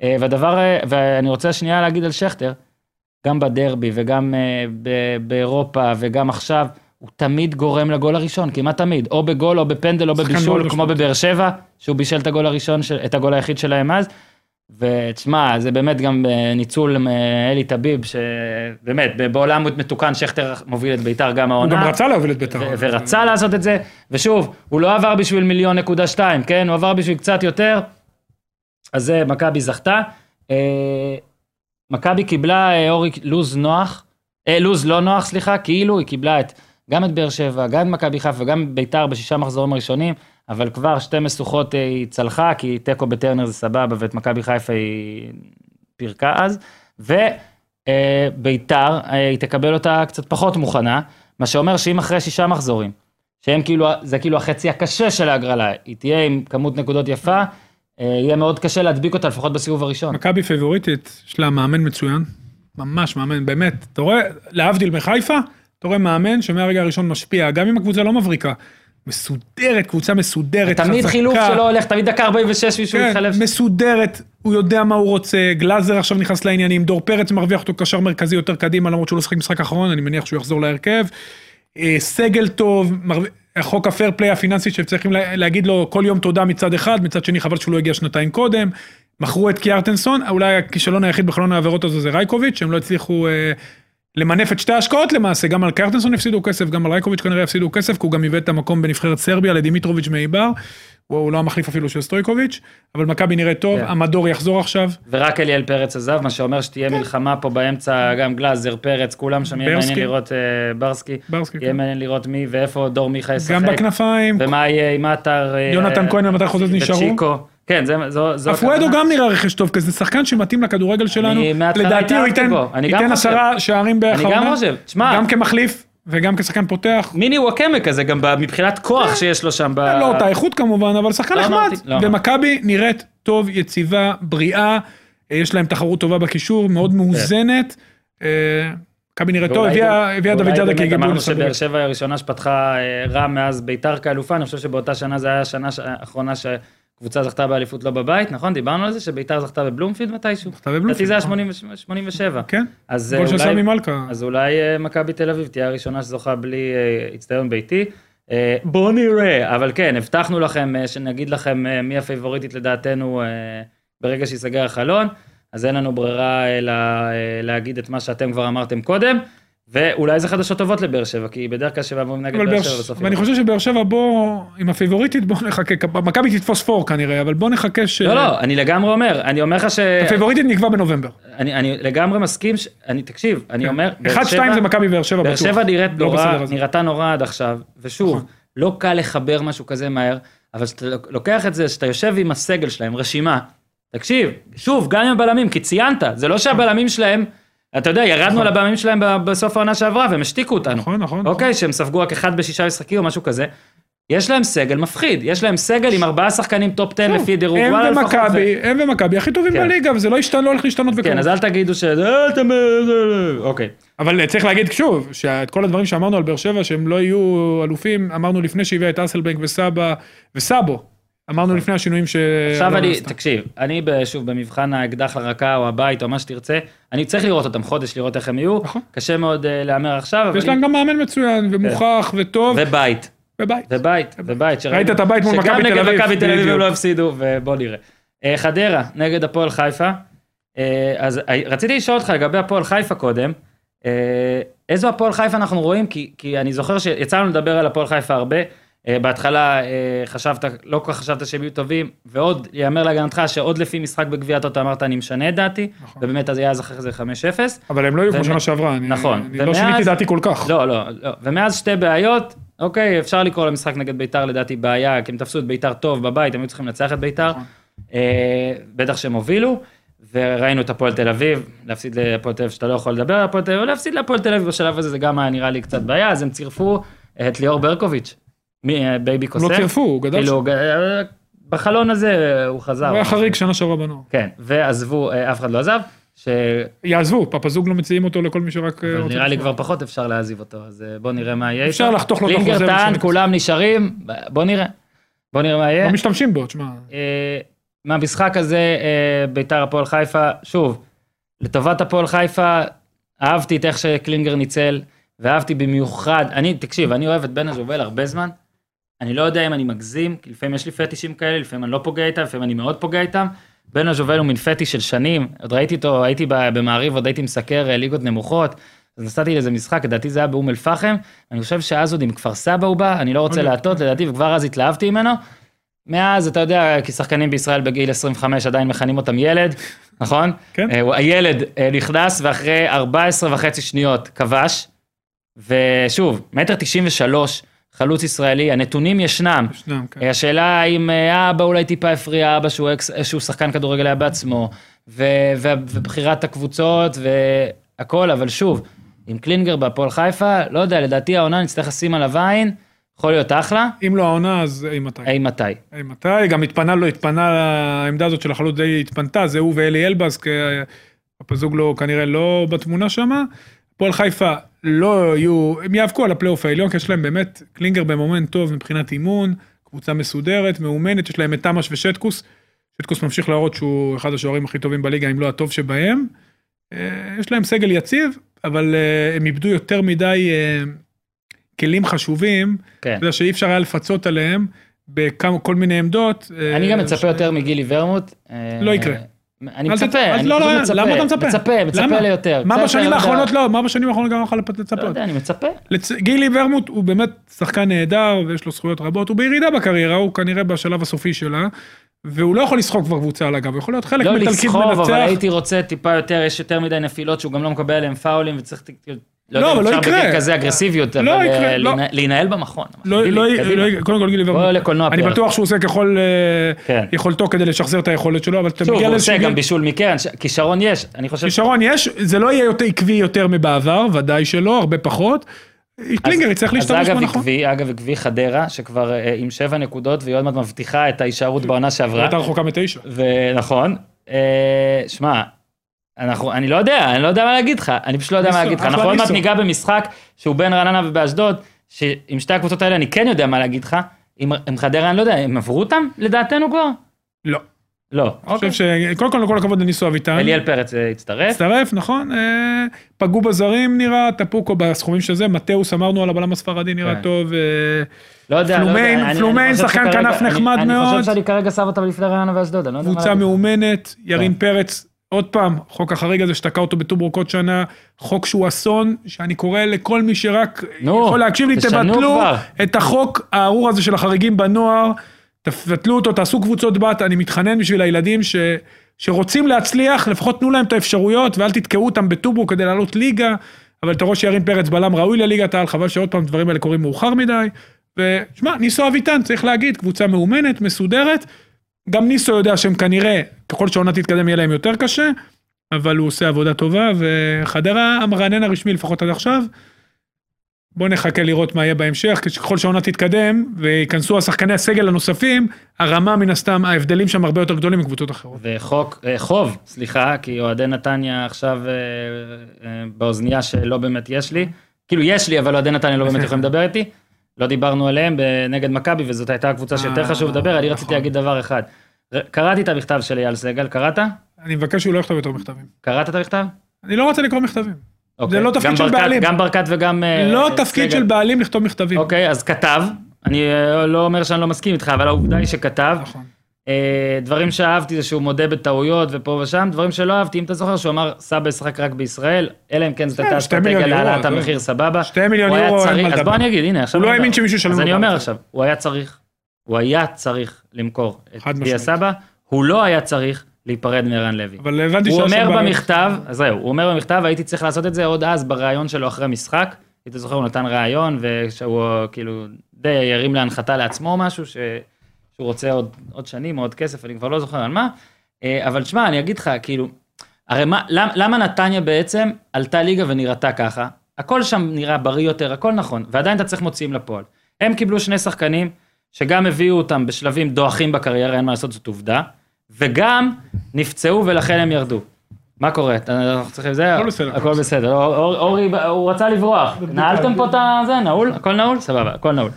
אה, והדבר, אה, ואני רוצה שנייה להגיד על שכטר, גם בדרבי וגם אה, באירופה וגם עכשיו, הוא תמיד גורם לגול הראשון, כמעט תמיד, או בגול או בפנדל או בבישול, כמו. בבאר שבע, שהוא בישל את הגול הראשון, את הגול היחיד שלהם אז. ותשמע, זה באמת גם אה, ניצול מאלי טביב, שבאמת, בעולם מתוקן שכטר מוביל את בית"ר גם הוא העונה. גם רצה להוביל את בית"ר. ו- ורצה לעשות את זה, ושוב, הוא לא עבר בשביל מיליון נקודה שתיים, כן? הוא עבר בשביל קצת יותר, אז זה מכבי זכתה. אה, מכבי קיבלה אה, אורי לוז נוח, אה, לוז לא נוח, סליחה, כאילו היא קיבלה את, גם את באר שבע, גם את מכבי חיפה וגם ביתר בשישה מחזורים הראשונים, אבל כבר שתי משוכות אה, היא צלחה, כי תיקו בטרנר זה סבבה, ואת מכבי חיפה היא פירקה אז, וביתר, היא תקבל אותה קצת פחות מוכנה, מה שאומר שאם אחרי שישה מחזורים, שהם כאילו, זה כאילו החצי הקשה של ההגרלה, היא תהיה עם כמות נקודות יפה, אה, יהיה מאוד קשה להדביק אותה לפחות בסיבוב הראשון. מכבי פייבוריטית, יש לה מאמן מצוין, ממש מאמן, באמת. אתה רואה, להבדיל מחיפה, אתה רואה מאמן שמהרגע הראשון משפיע, גם אם הקבוצה לא מבריקה. מסודרת, קבוצה מסודרת, תמיד חזקה. חילוף שלו הולך, תמיד דקה 46 מישהו כן, מתחלף. מסודרת, הוא יודע מה הוא רוצה, גלאזר עכשיו נכנס לעניינים, דור פרץ מרוויח אותו קשר מרכזי יותר קדימה, למרות שהוא לא שחק משחק אחרון, אני מניח שהוא יחזור להרכב. אה, סגל טוב, מרו- חוק הפייר פליי הפיננסי שצריכים לה- להגיד לו כל יום תודה מצד אחד, מצד שני חבל שהוא לא הגיע שנתיים קודם. מכרו את קיארטנסון, אולי הכישלון היחיד בחלון העבירות הזה זה רייקוביץ', שהם לא הצליחו אה, למנף את שתי ההשקעות למעשה, גם על קיארטנסון הפסידו כסף, גם על רייקוביץ' כנראה הפסידו כסף, כי הוא גם איבד את המקום בנבחרת סרביה לדימיטרוביץ' מאיבר. הוא לא המחליף אפילו של סטויקוביץ', אבל מכבי נראית טוב, כן. המדור יחזור עכשיו. ורק אליאל פרץ עזב, מה שאומר שתהיה מלחמה פה באמצע, גם גלאזר, פרץ, כולם שם יהיה. מעניין לראות, אה, ברסקי, ברסקי, יהיה כן. מעניין לראות מי ואיפה דור מיכה ישחק. גם בכנפיים, ומה יהיה עם עטר. אה, יונתן כהן ומתי חוזז נשארו? וצ'יקו. כן, זה, זו, זו אפואדו. גם נראה רכש טוב, כי זה שחקן שמתאים לכדורגל שלנו. לדעתי הוא ייתן ייתן. עשרה שערים בערך אני גם. חושב. תשמע- גם כמחליף וגם כשחקן פותח. מיני וואקמה כזה, גם מבחינת כוח שיש לו שם. ב... לא אותה איכות כמובן, אבל שחקן לא נחמד. לא. ומכבי נראית טוב, יציבה, בריאה, אה, יש להם תחרות טובה בקישור, מאוד מאוזנת. אה, מכבי נראית טוב, הביאה דוד באמת כגיבוי אמרנו. שבאר שבע הראשונה שפתחה אה, רע מאז ביתר כאלופה, אני חושב שבאותה שנה זה היה השנה האחרונה שקבוצה זכתה באליפות לא בבית, נכון? דיברנו על זה שביתר זכתה בבלומפילד מתישהו. זכתה בבלומפילד, לדעתי זה היה נכון. 80 87. כן, אז אה, גול של אולי- סמי מלכה. אז אולי אה, מכבי תל אביב תהיה הראשונה שזוכה בלי אה, הצטיון ביתי. אה, בוא נראה, אבל כן, הבטחנו לכם אה, שנגיד לכם אה, מי הפייבוריטית לדעתנו אה, ברגע שיסגר החלון, אז אין לנו ברירה אלא אה, להגיד את מה שאתם כבר אמרתם קודם, ואולי זה חדשות טובות לבאר שבע, כי בדרך כלל שבע אמורים נגד באר באר שבע בסוף. ואני. חושב שבאר שבע בוא, עם הפייבוריטית בוא נחכה, מכבי תתפוס פור כנראה, אבל בוא נחכה ש... לא, לא, אני לגמרי אומר, אני אומר לך ש... הפייבוריטית נקבע בנובמבר. אני, אני לגמרי מסכים, ש... אני, תקשיב, אני אומר, באר אחד, שתיים שבע- זה מכבי באר שבע באר בטוח. שבע נראית לא נורא. נראתה נורא עד עכשיו, ושוב, נכון. לא קל לחבר משהו כזה מהר, אבל כשאתה לוקח את זה, שאתה יושב עם הסגל שלהם, רשימה, תקשיב, שוב, גם עם הבלמים, כי ציינת, זה לא שהבלמים שלהם, אתה יודע, ירדנו על הבלמים שלהם בסוף העונה שעברה, והם השתיקו אותנו. נכון, נכון. אוקיי, שהם ספגו רק אחד בשישה משחקים או משהו כזה. יש להם סגל מפחיד, יש להם סגל עם ארבעה שחקנים top 10 טוב, לפי דירוג הם וואלה לפחות. ומכבי, הם ומכבי הכי טובים כן. בליגה, וזה לא לא הולך להשתנות כן, בקרוב. אז אל תגידו ש... אה, אתם... אוקיי. אבל צריך להגיד שוב, שאת כל הדברים שאמרנו על באר שבע, שהם לא יהיו אלופים, אמרנו לפני שהביאה את אסלבנק וסבא, וסאבו. אמרנו לפני השינויים ש... עכשיו אלונה אני, עשתה. תקשיב, אני שוב במבחן האקדח לרקה או הבית או מה שתרצה, אני צריך לראות אותם חודש, לראות איך הם יהיו, נכון. קשה מאוד אה, להמר עכשיו. ויש להם גם מאמן מצוין, ומוכח, וטוב, ובית, ובית. ובית, ובית, ראית את הבית מול מכבי תל שגם אביב, נגד מכבי תל אביב. הם לא הפסידו, ובוא נראה. אה, חדרה, נגד הפועל חיפה, אה, אז רציתי לשאול אותך לגבי הפועל חיפה קודם, איזו הפועל חיפה אנחנו רואים, כי, אני זוכר שיצא לנו לדבר על הפועל חיפה הרבה, בהתחלה אה, חשבת, לא כל כך חשבת שהם יהיו טובים, ועוד, יאמר להגנתך שעוד לפי משחק בגביע הטוטו אמרת אני משנה את דעתי, נכון. ובאמת אז היה אז אחרי זה 5-0. אבל הם לא היו כמו שנה שעברה, אני נכון. אני לא ומאז- שיניתי דעתי כל כך. לא, לא, לא. ומאז שתי בעיות, אוקיי, אפשר לקרוא למשחק נגד ביתר לדעתי בעיה, כי הם תפסו את ביתר טוב בבית, הם היו צריכים לנצח את ביתר, נכון. אה, בטח שהם הובילו, וראינו את הפועל תל אביב, להפסיד להפועל תל אביב שאתה לא יכול לדבר על הפועל תל אביב, להפסיד להפועל תל אביב בשלב הזה זה גם היה נראה לי קצת בעיה, אז הם צירפו את ליאור ברקוביץ', מי, אה, בייבי הם קוסם, לא צירפו, הוא גדל שם. כאילו, אה, בחלון הזה הוא חזר. הוא היה חריג שנה שעברה בנוער. כן, ועזבו, אה, אף אחד לא עזב, ש... יעזבו, פפזוג לא מציעים אותו לכל מי שרק אה, אבל נראה לי. כבר פחות אפשר להעזיב אותו, אז אה, בוא נראה מה יהיה. אפשר. לחתוך לו את קלינגר החוזה טען. כולם נשארים, בוא נראה. בוא נראה מה יהיה. לא משתמשים בו, תשמע. אה, מהמשחק הזה, אה, ביתר הפועל חיפה, שוב, לטובת הפועל חיפה, אהבתי את איך שקלינגר ניצל, ואהבתי במיוחד, אני, תקשיב, אני אוהב את בן הז'ובל הרבה זמן, אני לא יודע אם אני מגזים, כי לפעמים יש לי פטישים כאלה, לפעמים אני לא פוגע איתם, לפעמים אני מאוד פוגע איתם. בן הז'ובל הוא מין פטיש של שנים, עוד ראיתי אותו, הייתי במעריב, עוד הייתי מסקר אה, ליגות נמוכות, אז נסעתי לאיזה משחק, לדעתי זה היה באום אל-פחם, אני חושב שאז עוד עם כפר סבא הוא בא, אני לא רוצה אוקיי. להטות, לדעתי, וכבר אז התלהבתי ממנו. מאז, אתה יודע, כי שחקנים בישראל בגיל 25 עדיין מכנים אותם ילד, נכון? כן. אה, הילד אה, נכנס ואחרי 14 וחצי שניות כבש, ושוב, מטר 93, חלוץ ישראלי, הנתונים ישנם. ישנם, כן. אה, השאלה האם אה, אבא אולי טיפה הפריע, אבא שהוא, אקס, שהוא שחקן כדורגל היה בעצמו, ו, ו, ובחירת הקבוצות והכל, אבל שוב, עם קלינגר בהפועל חיפה, לא יודע, לדעתי העונה נצטרך לשים עליו עין, יכול להיות אחלה, אם לא העונה, אז אימתי. אי מתי. אימתי, גם התפנה לו, התפנה, העמדה הזאת של החלוץ די התפנתה, זה הוא ואלי אלבז, כי הפזוג לא, כנראה לא בתמונה שם. הפועל חיפה לא יהיו, הם יאבקו על הפלייאוף העליון, כי יש להם באמת קלינגר במומנט טוב מבחינת אימון, קבוצה מסודרת, מאומנת, יש להם את תמש ושטקוס. שטקוס ממשיך להראות שהוא אחד השוערים הכי טובים בליגה, אם לא הטוב שבהם. אה, יש להם סגל יציב, אבל אה, הם איבדו יותר מדי אה, כלים חשובים. כן. אתה יודע שאי אפשר היה לפצות עליהם בכמה, כל מיני עמדות. אני גם מצפה ש- יותר מגילי ורמוט. לא יקרה. אני מצפה, אני לא, פשוט לא, מצפה. למה אתה מצפה? מצפה, מצפה? ליותר. מה בשנים האחרונות לא, מה בשנים האחרונות גם יכול לא לצפות? יודע, אני מצפה. גילי ורמוט הוא באמת שחקן נהדר ויש לו זכויות רבות, הוא בירידה בקריירה, הוא כנראה בשלב הסופי שלה, והוא לא יכול לסחוק כבר קבוצה על הגב, הוא יכול להיות חלק לא מתלכיד לסחוב, אבל מנצח. הייתי רוצה טיפה יותר, יש יותר מדי נפילות שהוא גם לא מקבל עליהם פאולים וצריך... לא לא, יודע אבל לא יקרה. בגיל כזה אגרסיביות, לא אבל יקרה, אה, לא. להינעל במכון. לא, גילי, לא. לא, קודם כל גילי ורמוט, לקולנוע אני. בטוח שהוא עושה ככל אה, כן. יכולתו כדי לשחזר את היכולת שלו, אבל אתה מגיע הוא לאיזשהו עושה גיל, גם בישול מקרן, כישרון יש, אני חושב... כישרון יש, זה לא יהיה יותר עקבי יותר מבעבר, ודאי שלא, הרבה פחות. קלינגר יצטרך להשתמש אז אגב בנכון. עקבי, אגב עקבי חדרה, שכבר אה, עם שבע נקודות, והיא עוד מעט מבטיחה את ההישארות בעונה שעברה. הייתה רחוקה מתשע. ונכון, אה, שמע, אנחנו, אני לא יודע, אני לא יודע מה להגיד לך, אני פשוט לא יודע מה ניסו, להגיד לך. אנחנו עוד מעט. ניגע במשחק שהוא בין רעננה ובאשדוד, שעם שתי הקבוצות האלה אני כן יודע מה להגיד לך, עם, עם חדרה אני לא יודע, הם עברו אותם לדעתנו כבר? לא. לא, אני אוקיי. חושב שקודם כל, כל הכבוד לניסו אביטן. אליאל פרץ אה, הצטרף. הצטרף, נכון? אה, פגעו בזרים נראה, טפוקו בסכומים של זה, מתאוס אמרנו על הבלם הספרדי נראה כן. טוב. אה, לא יודע, לא פלומיין, יודע. אני- פלומיין, אני חושב שחקן שכרגע- כנף אני- נחמד אני מאוד. חושב שאני כרגע שם אותם לפני רעננה ואשדוד, אני לא יודע מה קבוצה. מאומנת, ירין כן. פרץ, עוד פעם, חוק החריג הזה שתקע אותו בטוברוק עוד שנה, חוק שהוא אסון, שאני קורא לכל מי שרק נו, יכול להקשיב לי, תבטלו כבר. את החוק הארור הזה של החריגים בנוער, תבטלו אותו, תעשו קבוצות בת, אני מתחנן בשביל הילדים ש... שרוצים להצליח, לפחות תנו להם את האפשרויות, ואל תתקעו אותם בטוברוק כדי לעלות ליגה, אבל אתה רואה שירין פרץ בלם ראוי לליגת העל, חבל שעוד פעם דברים האלה קורים מאוחר מדי. ושמע, ניסו אביטן, צריך להגיד, קבוצה מאומנת, מסודרת. גם ניסו יודע שהם כנראה, ככל שהעונה תתקדם יהיה להם יותר קשה, אבל הוא עושה עבודה טובה, וחדרה המרענן הרשמי לפחות עד עכשיו. בוא נחכה לראות מה יהיה בהמשך, ככל שהעונה תתקדם וייכנסו השחקני הסגל הנוספים, הרמה מן הסתם, ההבדלים שם הרבה יותר גדולים מקבוצות אחרות. וחוק, אה, חוב, סליחה, כי אוהדי נתניה עכשיו אה, אה, באוזנייה שלא באמת יש לי, כאילו יש לי, אבל אוהדי נתניה לא באמת יכולים לדבר איתי. לא דיברנו עליהם נגד מכבי, וזאת הייתה הקבוצה שיותר אה, חשוב לדבר, אני נכון. רציתי להגיד דבר אחד. קראתי את המכתב של אייל סגל, קראת? אני מבקש שהוא לא יכתוב יותר מכתבים. קראת את המכתב? אני לא רוצה לקרוא מכתבים. אוקיי. לא תפקיד של בעלים. גם ברקת וגם... אה, לא אה, תפקיד. של בעלים לכתוב מכתבים. אוקיי, אז כתב, אני לא אומר שאני לא מסכים איתך, אבל העובדה היא שכתב, נכון. אה, דברים שאהבתי זה שהוא מודה בטעויות ופה ושם, דברים שלא אהבתי, אם אתה זוכר שהוא אמר סבא ישחק רק בישראל, אלא אם כן זאת הייתה אסטרטגיה להעלאת. המחיר, סבבה. שתי מיליון יורו, אין מה אז. בוא אני אגיד, הנה עכשיו. הוא לא האמין. שמישהו ישלם אז אני אומר. עכשיו, הוא היה צריך, הוא היה צריך למכור את דיה. סבא, הוא לא היה צריך להיפרד מערן לוי. אבל הבנתי הוא שהשם אומר במכתב, אז זהו, הוא אומר במכתב, הייתי צריך לעשות את זה עוד אז בריאיון שלו אחרי המשחק. אם אתה זוכר, הוא נתן ראיון, ושהוא כאילו די הרים להנחתה לעצמו משהו, ש... שהוא רוצה עוד, עוד שנים או עוד כסף, אני כבר לא זוכר על מה. אה, אבל שמע, אני אגיד לך, כאילו, הרי מה, למה, למה נתניה בעצם עלתה ליגה ונראתה ככה? הכל שם נראה בריא יותר, הכל נכון, ועדיין אתה צריך מוציאים לפועל. הם קיבלו שני שחקנים, שגם הביאו אותם בשלבים דועכים בקריירה, אין מה לעשות, זאת עובדה, וגם נפצעו ולכן הם ירדו. מה קורה? אנחנו צריכים זה? הכל בסדר, הכל בסדר. אור- אור- אורי, הוא רצה לברוח. נעלתם פה את זה? נעול? הכל נעול? סבבה, הכל נעול.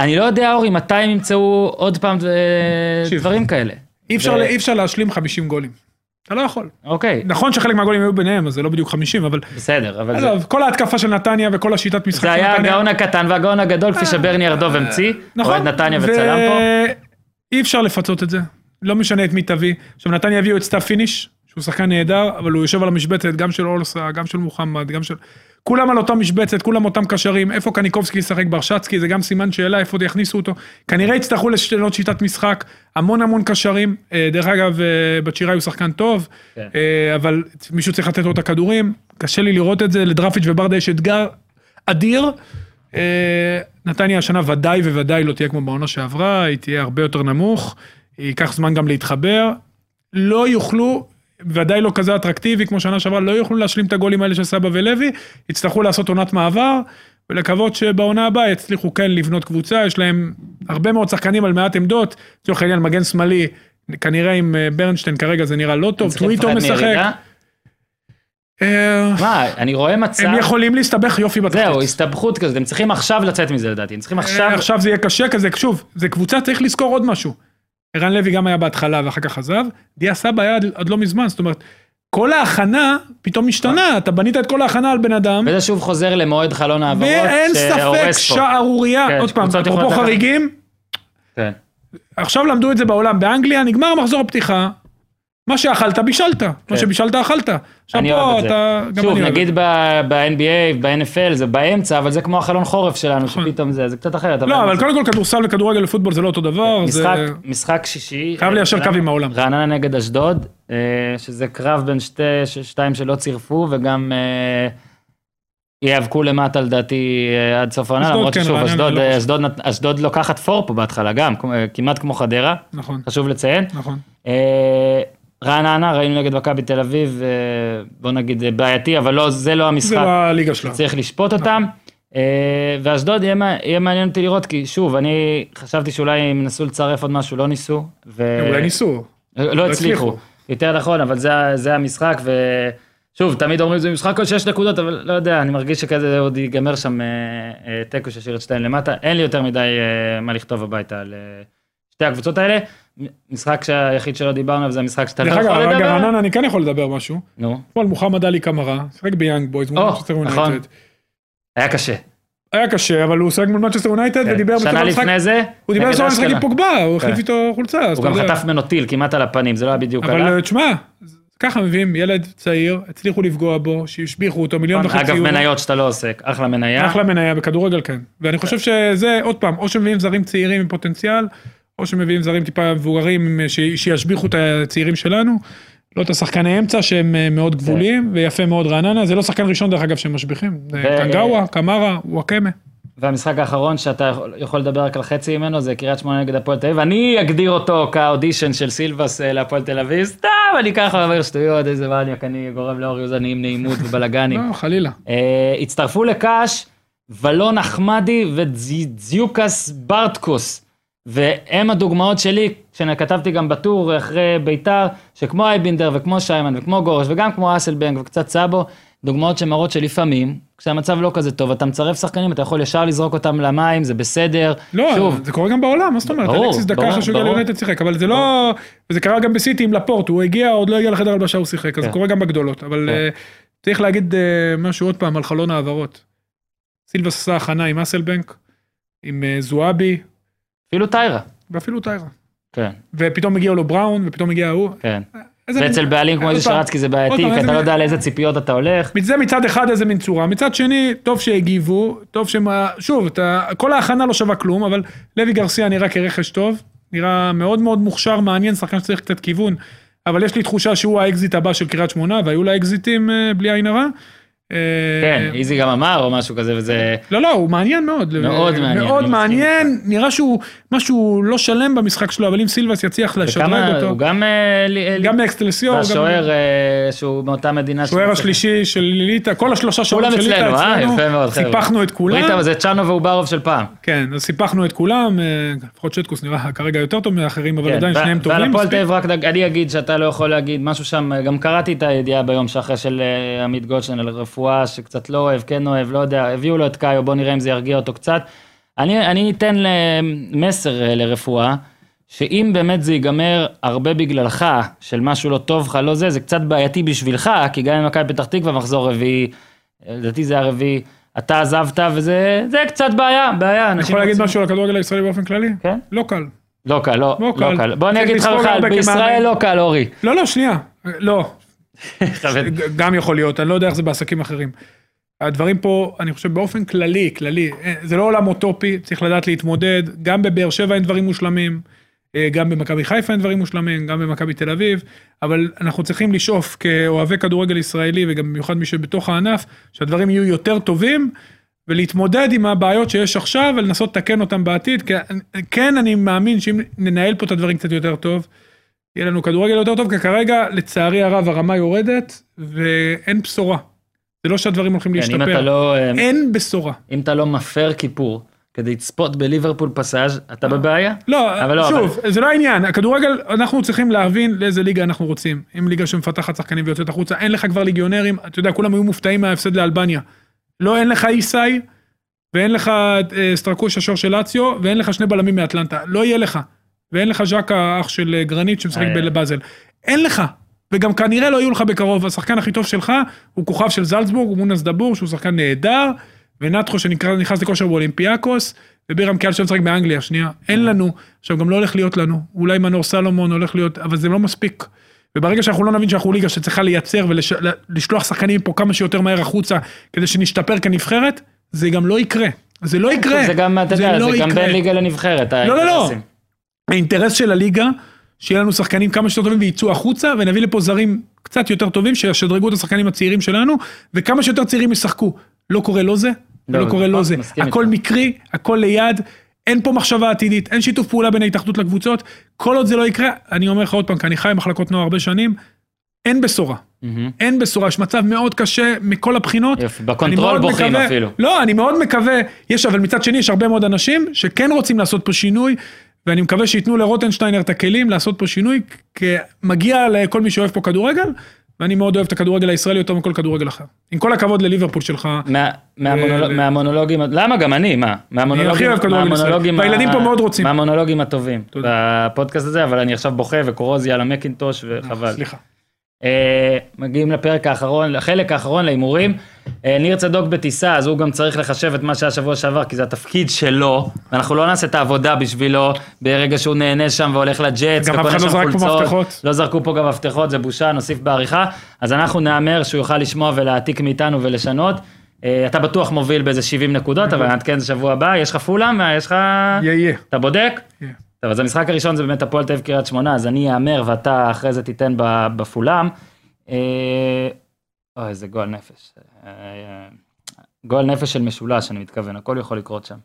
אני לא יודע, אורי, מתי הם ימצאו עוד פעם אה. דברים כאלה. אי אפשר- ו- אי אפשר להשלים 50 גולים. אתה לא יכול. אוקיי, נכון שחלק מהגולים היו ביניהם, אז זה לא בדיוק 50, אבל... בסדר, אבל זה... עזוב, כל ההתקפה של נתניה וכל השיטת משחק זה של היה נתניה... הגאון הקטן והגאון הגדול, כפי שברני ארדוב המציא, נכון. אוהד נתניה וצלם פה. אי אפשר לפצות את זה. לא משנה את מי תביא. עכשיו, נתניה הביאו את סתיו פיניש, שהוא שחקן נהדר, אבל הוא יושב על המשבצת גם של אולסה, גם של מוחמד, גם של... כולם על אותה משבצת, כולם אותם קשרים, איפה קניקובסקי ישחק ברשצקי, זה גם סימן שאלה, איפה יכניסו אותו. כנראה יצטרכו לשנות שיטת משחק, המון המון קשרים. אה, דרך אגב, אה, בת שיראי הוא שחקן טוב, כן. אה, אבל מישהו צריך לתת לו את הכדורים. קשה לי לראות את זה, לדרפיץ' וברדה יש אתגר אדיר. נתניה השנה ודאי וודאי לא תהיה כמו בעונה שעברה, היא תהיה הרבה יותר נמוך, ייקח זמן גם להתחבר. לא יוכלו, ודאי לא כזה אטרקטיבי כמו שנה שעברה, לא יוכלו להשלים את הגולים האלה של סבא ולוי, יצטרכו לעשות עונת מעבר, ולקוות שבעונה הבאה יצליחו כן לבנות קבוצה, יש להם הרבה מאוד שחקנים על מעט עמדות, לצורך העניין מגן שמאלי, כנראה עם אה, ברנשטיין כרגע זה נראה לא טוב, טוויטו משחק. אה, מה, אני רואה מצב... הם יכולים להסתבך יופי בתחתית. זהו, הסתבכות כזאת, הם צריכים עכשיו לצאת מזה לדעתי, הם צריכים עכשיו... עכשיו, עכשיו זה יהיה קשה כזה, שוב, זה קבוצה, צריך לזכור עוד משהו. ערן לוי גם היה בהתחלה ואחר כך עזב, דיה סבא היה עד, עד לא מזמן, זאת אומרת, כל ההכנה פתאום משתנה, אתה בנית את כל ההכנה על בן אדם, וזה שוב חוזר למועד חלון העברות, ואין ספק. שערורייה, כן, עוד פעם, אפרופו חריגים, כן. עכשיו למדו את זה בעולם, באנגליה נגמר מחזור הפתיחה, מה שאכלת בישלת, מה שבישלת אכלת. כן. אני אוהב את זה. שוב, נגיד ב-NBA, ב-NFL, זה באמצע, אבל זה כמו החלון חורף שלנו, שפתאום זה, זה קצת אחרת. לא, אבל קודם כל כדורסל וכדורגל ופוטבול זה לא אותו דבר, זה משחק, שישי. חייב ליישר אה, קו עם העולם. רעננה נגד אשדוד, אה, שזה קרב בין שתיים שלא צירפו, וגם אה, ייאבקו למטה לדעתי עד סוף העונה, למרות כן, ששוב, אשדוד, לא. אשדוד, לוקחת פור פה בהתחלה גם, כמעט כמו חדרה, נכון, חשוב לציין. נכון. רעננה, ראינו נגד מכבי תל אביב, אה, בוא נגיד אה, בעייתי, אבל לא, זה לא זה המשחק. לא הליגה שלה. צריך לשפוט אותם. אה, ואשדוד יהיה מע- יהיה מעניין אותי לראות, כי שוב, אני חשבתי שאולי הם ינסו לצרף עוד משהו, לא ניסו. ו- אולי ניסו. לא הצליחו. הצליחו. יותר נכון, אבל זה, זה המשחק, ושוב, תמיד אומרים זה משחק על שש נקודות, אבל לא יודע, אני מרגיש שכזה עוד ייגמר שם תיקו שישאיר את שתיהן למטה. אין לי יותר מדי מה לכתוב הביתה על שתי הקבוצות האלה. משחק שהיחיד שלא דיברנו עליו זה המשחק שאתה לא דרך אגב, יכול לדבר. רעננה, אני כן יכול לדבר משהו. נו, אתמול מוחמד עלי קמרה, שיחק ביאנג בויז מול או, מנצ'סטר נכון. יונייטד. היה קשה. היה קשה, אבל הוא שיחק מול מנצ'סטר יונייטד ודיבר בסוף כן. שנה המשחק. לפני זה, הוא דיבר בסוף המשחק עם. פוגבה, הוא כן. החליף איתו חולצה, הוא גם. חטף ממנו טיל כמעט על הפנים, זה לא היה בדיוק אבל עליו. אה, תשמע, ככה מביאים ילד צעיר, הצליחו לפגוע בו, שהשביחו אותו מיליון וחצי אגב. מניות שאתה לא עוסק, אחלה מניה. אחלה מניה בכדורגל כן. ואני חושב שזה, עוד פעם, או שמביאים זרים צעירים עם פוטנציאל, או שמביאים זרים טיפה מבוגרים אה, שישביחו את הצעירים שלנו. לא את השחקני אמצע שהם אה, מאוד גבוליים, ויפה מאוד רעננה, זה לא שחקן ראשון דרך אגב שהם משביחים. זה ו- טנגאווה, קמרה, וואקמה. והמשחק האחרון שאתה יכול- לדבר רק על חצי ממנו זה קריית שמונה נגד הפועל תל אביב. אני אגדיר אותו כאודישן של סילבס אה, להפועל תל אביב. סתם, אני ככה אומר שטויות, איזה מניאק, אני גורם לאור יוזניים נעימות ובלאגנים. לא, חלילה. אה, הצטרפו לקאש ולון אחמדי וזיוקס ברטקוס. והם הדוגמאות שלי, שכתבתי גם בטור אחרי ביתר, שכמו אייבינדר וכמו שיימן וכמו גורש וגם כמו אסלבנג וקצת סאבו, דוגמאות שמראות שלפעמים, כשהמצב לא כזה טוב, אתה מצרף שחקנים, אתה יכול ישר לזרוק אותם למים, זה בסדר. לא, שוב, זה קורה גם בעולם, מה זאת אומרת? ברור, אלכסיס דקה אחרי שהוא הגיע. ליונטד שיחק, אבל זה לא... וזה קרה גם בסיטי עם לפורט, הוא הגיע, עוד לא הגיע לחדר הלבשה, הוא שיחק, אז זה כן. קורה גם בגדולות. אבל כן. אה, צריך להגיד אה, משהו עוד פעם על חלון העברות. סילבס עשה הכנה עם אסלבנק, עם אה, זועבי, אפילו טיירה. ואפילו טיירה. כן, ופתאום מגיע לו בראון, ופתאום מגיע ההוא. כן. ואצל בעלים כמו איזה שרצקי זה בעייתי, כי אתה לא יודע לאיזה ציפיות אתה הולך. זה מצד אחד איזה מין צורה, מצד שני, טוב שהגיבו, טוב שמה, שוב, כל ההכנה לא שווה כלום, אבל לוי גרסיה נראה כרכש טוב, נראה מאוד מאוד מוכשר, מעניין, שחקן שצריך קצת כיוון, אבל יש לי תחושה שהוא האקזיט הבא של קריית שמונה, והיו לה אקזיטים אה, בלי עין הרע. אה, כן, איזי גם אמר או משהו כזה, וזה... לא, לא, הוא מעניין מאוד. מאוד מעניין, אני מאוד מעניין, נראה שהוא משהו לא שלם במשחק שלו, אבל אם סילבס יצליח לשדרג אותו, הוא גם... אה, גם מאקסטלסיור, גם והשוער אה, שהוא מאותה מדינה. שמשחק. השלישי של ליטא, כל השלושה שוערים כולם של ליטא אצלנו, אה? אצלנו, יפה מאוד, חבר'ה. סיפחנו את כולם. ראית, זה צ'אנוב ואוברוב של פעם. כן, אז סיפחנו את כולם, אה, לפחות שטקוס נראה כרגע יותר טוב מאחרים, אבל כן, עדיין שניהם טובים. ועל הפועל. תל אביב רק אני אגיד שאתה לא יכול להגיד משהו שם, גם קראתי את הידיעה ביום שאחרי של אה, עמית גולדשטיין על רפואה, שקצת לא אוהב, כן אוהב, לא יודע, הביאו לו את קאיו, בוא נראה אם זה ירגיע אותו קצת. אני, אני אתן מסר אה, לרפואה, שאם באמת זה ייגמר הרבה בגללך, של משהו לא טוב לך, לא זה, זה קצת בעייתי בשבילך, כי גם עם מכבי פתח תקווה מחזור רביעי, אה, לדעתי זה הרביעי, אתה עזבת וזה זה קצת בעיה, בעיה. אני יכול להגיד משהו על הכדורגל הישראלי באופן כללי? כן? לא קל. לא קל, לא, לא לא קל. בוא אני אגיד לך בכלל, בישראל. לא קל, אורי. לא, לא, שנייה. לא, גם יכול להיות, אני לא יודע איך זה בעסקים אחרים. הדברים פה, אני חושב באופן כללי, כללי, אה, זה לא עולם אוטופי, צריך לדעת להתמודד, גם בבאר שבע אין דברים מושלמים, אה, גם במכבי חיפה אין דברים מושלמים, גם במכבי תל אביב, אבל אנחנו צריכים לשאוף כאוהבי כדורגל ישראלי, וגם במיוחד מי שבתוך הענף, שהדברים יהיו יותר טובים, ולהתמודד עם הבעיות שיש עכשיו, ולנסות לתקן אותם בעתיד, כי כן, אני מאמין שאם ננהל פה את הדברים קצת יותר טוב, יהיה לנו כדורגל יותר טוב, כי כרגע, לצערי הרב, הרמה יורדת, ואין בשורה. זה לא שהדברים הולכים כן, אם אתה להשתפר. לא, אה, אין בשורה. אם אתה לא מפר כיפור כדי לצפות בליברפול פסאז', אתה בבעיה. לא, אבל לא, שוב, זה לא העניין, הכדורגל, אנחנו צריכים להבין לאיזה ליגה אנחנו רוצים. אם ליגה שמפתחת שחקנים ויוצאת החוצה, אין לך כבר ליגיונרים, אתה יודע, כולם היו מופתעים מההפסד לאלבניה. לא, אין לך איסאי, ואין לך אה, סטרקוש השור של לאציו, ואין לך שני בלמים מאטלנטה. לא יהיה לך. ואין לך ז'קה, האח של אה, גרנית, שמשחק אה. בבאזל. אין לך. וגם כנראה לא יהיו לך בקרוב. השחקן הכי טוב שלך הוא כוכב של זלצבורג, הוא מונס דבור, שהוא שחקן נהדר, ונטחו שנכנס לכושר באולימפיאקוס, ובירם קיאל שמשחק באנגליה, שנייה. אין לנו. עכשיו, גם לא הולך להיות לנו. אולי מנור סלומון הולך להיות, אבל זה לא מספיק. וברגע שאנחנו לא נבין שאנחנו ליגה שצריכה לייצר ולשלוח שחקנים פה כמה שיותר מהר החוצה, כדי שנשתפר כנבחרת, זה גם לא יקרה. זה לא יקרה. זה גם, אתה יודע, לא זה גם. בין ליגה לנבחרת. לא, לא, לא. האינטרס של הליגה, שיהיה לנו שחקנים כמה שיותר טובים וייצאו החוצה, ונביא לפה זרים קצת יותר טובים, שישדרגו את השחקנים הצעירים שלנו, וכמה שיותר צעירים ישחקו. לא קורה לא זה, לא, ולא קורה נכון, לא זה. מסכים הכל איתך. מקרי, הכל ליד, אין פה מחשבה עתידית, אין שיתוף פעולה בין ההתאחדות לקבוצות. כל עוד זה לא יקרה, אני אומר לך עוד פעם, כי אני חי במחלקות נוער הרבה שנים, אין בשורה. אין בשורה, יש מצב מאוד קשה מכל הבחינות. יופי, בקונטרול בוכים מקווה- אפילו. לא, אני מאוד מקווה, יש, אבל מצד שני יש הרבה מאוד אנשים שכן רוצים לעשות פה שינוי, ואני מקווה שייתנו לרוטנשטיינר את הכלים לעשות פה שינוי, כי מגיע לכל מי שאוהב פה כדורגל, ואני מאוד אוהב את הכדורגל הישראלי יותר מכל כדורגל אחר. עם כל הכבוד לליברפול שלך. מה- מהמונולוג- ו- מהמונולוגים, למה גם אני, מה? מהמונולוגים, הכי אוהב כדורגל ישראלי. והילדים פה מאוד רוצים. מהמונולוגים הטובים. בפודקאסט הזה, אבל אני עכשיו בוכה וקורוזי על המקינטוש וחבל. סליחה. אה, מגיעים לפרק האחרון, לחלק האחרון להימורים. אה, ניר צדוק בטיסה, אז הוא גם צריך לחשב את מה שהיה שבוע שעבר, כי זה התפקיד שלו, ואנחנו לא נעשה את העבודה בשבילו ברגע שהוא נהנה שם והולך לג'אטס, גם אף אחד לא זרק פה. מפתחות. לא זרקו פה גם מפתחות, זה בושה, נוסיף בעריכה. אז אנחנו נהמר שהוא יוכל לשמוע ולהעתיק מאיתנו ולשנות. אה, אתה בטוח מוביל באיזה 70 נקודות, אבל נעדכן שבוע הבא, יש לך פולאם? יש לך... יהיה, יהיה. אתה בודק? יהיה. טוב, אז המשחק הראשון זה באמת הפועל תל אביב קריית שמונה, אז אני אאמר ואתה אחרי זה תיתן בפולם. אה, אוי, איזה גועל נפש. אה, אה, גועל נפש של משולש, אני מתכוון, הכל יכול לקרות שם.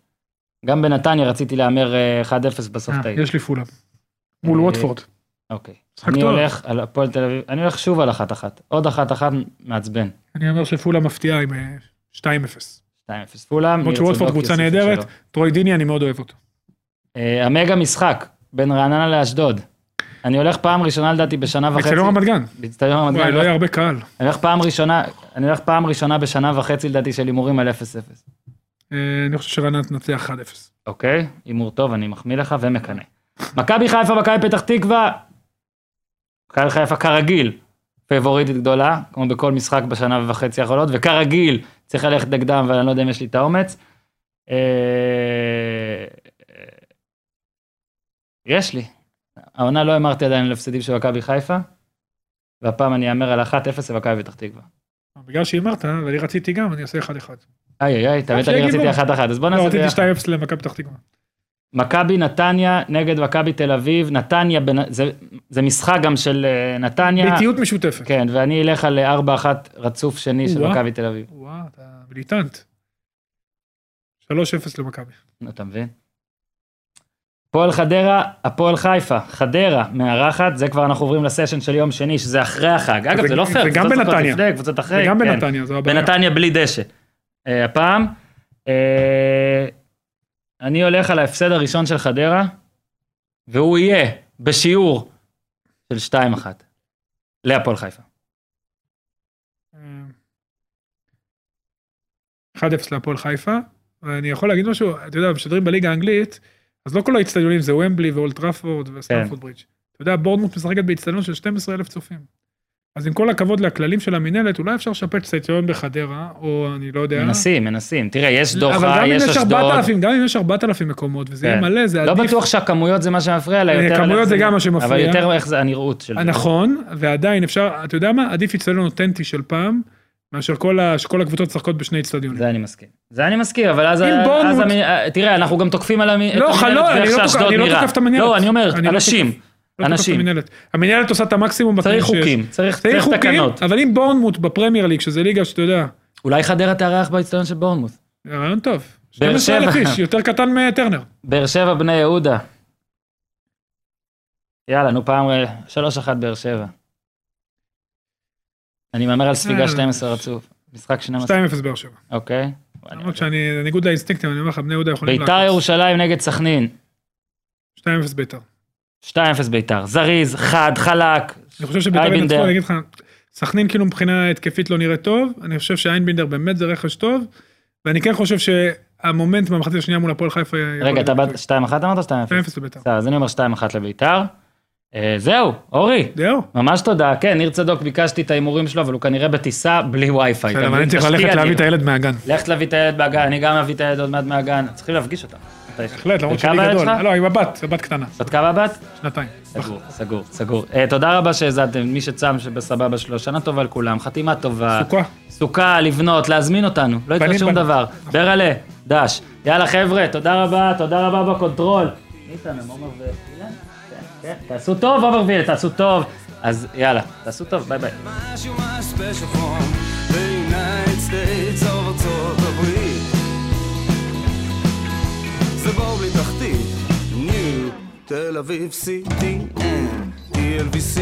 גם בנתניה רציתי להמר אה, 1-0 בסוף טעיתי. יש לי פולה. מול ווטפורד. אוקיי. אני. הולך על הפועל תל אביב, אני הולך שוב על 1-1. עוד 1-1 מעצבן. אני אומר שפולה מפתיעה עם אה, 2-0. 2-0 פולם. למרות צדוק קבוצה נהדרת, שלו. טרוי דיני אני מאוד אוהב אותו. אה, המגה משחק בין רעננה לאשדוד. אני הולך פעם ראשונה לדעתי בשנה וחצי. אצלנו רמת גן. באצטדיון רמת גן. וואי, לא היה הרבה קהל. אני הולך פעם ראשונה, אני הולך פעם ראשונה בשנה וחצי לדעתי של הימורים על 0-0. אה, אני חושב שרעננה תנצח 1-0. אוקיי? הימור טוב, אני מחמיא לך ומקנא. מכבי חיפה, מכבי פתח תקווה. מכבי חיפה כרגיל, פייבוריטית גדולה, כמו בכל משחק בשנה וחצי האחרונות, וכרגיל צריך ללכת נגדם, אבל אני לא יודע אם יש לי את האומץ. אה, יש לי. העונה לא אמרתי עדיין על הפסדים של מכבי חיפה, והפעם אני אאמר על 1-0 למכבי פתח תקווה. בגלל שהימרת, ואני רציתי גם, אני אעשה 1-1. איי איי איי, תמיד אני. רציתי 1-1, אז בוא לא, נעשה רציתי ביחד. 2-0 למכבי פתח תקווה. מכבי נתניה נגד מכבי תל אביב, נתניה, בנ- זה- זה משחק גם של אה, נתניה. באיטיות משותפת. כן, ואני אלך על 4-1 רצוף שני של. מכבי תל אביב. וואו, אתה מיליטנט. 3-0 למכבי. אתה מבין? הפועל חדרה, הפועל חיפה, חדרה מארחת, זה כבר אנחנו עוברים לסשן של יום שני, שזה אחרי החג. אגב, זה לא פייר, קבוצות משחקות בנתניה. לפני, קבוצות אחרי. וגם כן. בנתניה, זו הבעיה. בנתניה בלי דשא. אה, הפעם, אה, אני הולך על ההפסד הראשון של חדרה, והוא יהיה בשיעור של 2-1 להפועל חיפה. אה, 1-0 להפועל חיפה, ואני יכול להגיד משהו, אתה יודע, משדרים בליגה האנגלית, אז לא כל האצטדיונים זה ומבלי ואולטראפורד כן. וסטמפורד ברידג'. אתה יודע, בורדמוט משחקת באצטדיון של 12,000 צופים. אז עם כל הכבוד לכללים של המינהלת, אולי אפשר לשפץ את האצטדיון בחדרה, או אני לא יודע. מנסים, מנסים. תראה, יש אבל דוחה, יש אשדוד. 4,000, גם אם יש 4,000 מקומות, וזה יהיה כן. מלא, זה לא עדיף. בטוח שהכמויות זה מה שמפריע, אלא אה, יותר... כמויות זה גם מה שמפריע. אבל יותר איך זה הנראות של. נכון, ועדיין אפשר, אתה יודע מה? עדיף אצטדיון אותנטי של פעם, מאשר כל ה- שכל הקבוצות משחקות בשני אצטדיונים. זה אני מסכים. זה אני מסכים, אבל אז... אם אז בורנמוט- המ- אה, תראה, אנחנו גם תוקפים על לא, המינהלת לא, אני ואיך לא תוקף- שאשדוד אני לא נראה. תוקף את המינהלת. לא, אני אומר, אני לא אנשים. לא תוקף את אנשים. המינהלת עושה את המקסימום צריך שיש. חוקים, צריך צריך צריך חוקים, תקנות. אבל אם בורנמוט בפרמייר ליג, שזה ליגה שאתה יודע, אולי חדרה תארח באצטדיון של בורנמוט. רעיון טוב. באר 12,000 שבע. איש, יותר קטן מטרנר. באר שבע בני יהודה. יאללה, נו פעם, אה, 3-1 באר שבע. אני מהמר על ספיגה אה. 12 רצוף. משחק 12, 2-0 באר שבע. אוקיי. למרות שאני, בניגוד לאינסטינקטים, אני אומר לך, בני יהודה יכולים ביתר ירושלים נגד סכנין. 2-0 ביתר. 2-0 ביתר. זריז, חד, חלק. אני חושב שביתר. ינצחו, אני אגיד לך, סכנין כאילו מבחינה התקפית לא נראה טוב, אני חושב שאיינבינדר באמת זה רכש טוב, ואני כן חושב שהמומנט במחצית השנייה מול הפועל חיפה... רגע, אתה באת 2-1 אמרת או 2-0? טוב. 2-0 לביתר. אז אני אומר 2-1 לביתר. אה, זהו, אורי, זהו. ממש תודה. כן, ניר צדוק, ביקשתי את ההימורים שלו, אבל הוא כנראה בטיסה בלי וי-פיי. בסדר, אבל? אני צריך ללכת להביא. את הילד מהגן. לך להביא את הילד מהגן, אני גם אביא את הילד עוד מעט מהגן. צריכים להפגיש אותה. מתישהו. בהחלט, למרות שאני גדול. לא, עם הבת, הבת קטנה, בת כמה בת? שנתיים. סגור, סגור, סגור. אה, תודה רבה שהאזנתם, מי שצם שבסבבה שלו, שנה טובה לכולם, חתימה טובה. סוכה. סוכה, לבנות, להזמין אותנו, לא יקרה שום. דבר. ברלה, דש. יאללה חבר'ה, תודה רבה, תודה רבה בקונטרול. מי איתנו, ואילן? כן, תעשו טוב, עומר ואילן, תעשו טוב. אז יאללה, תעשו טוב, ביי ביי. תל אביב CTN, TLVC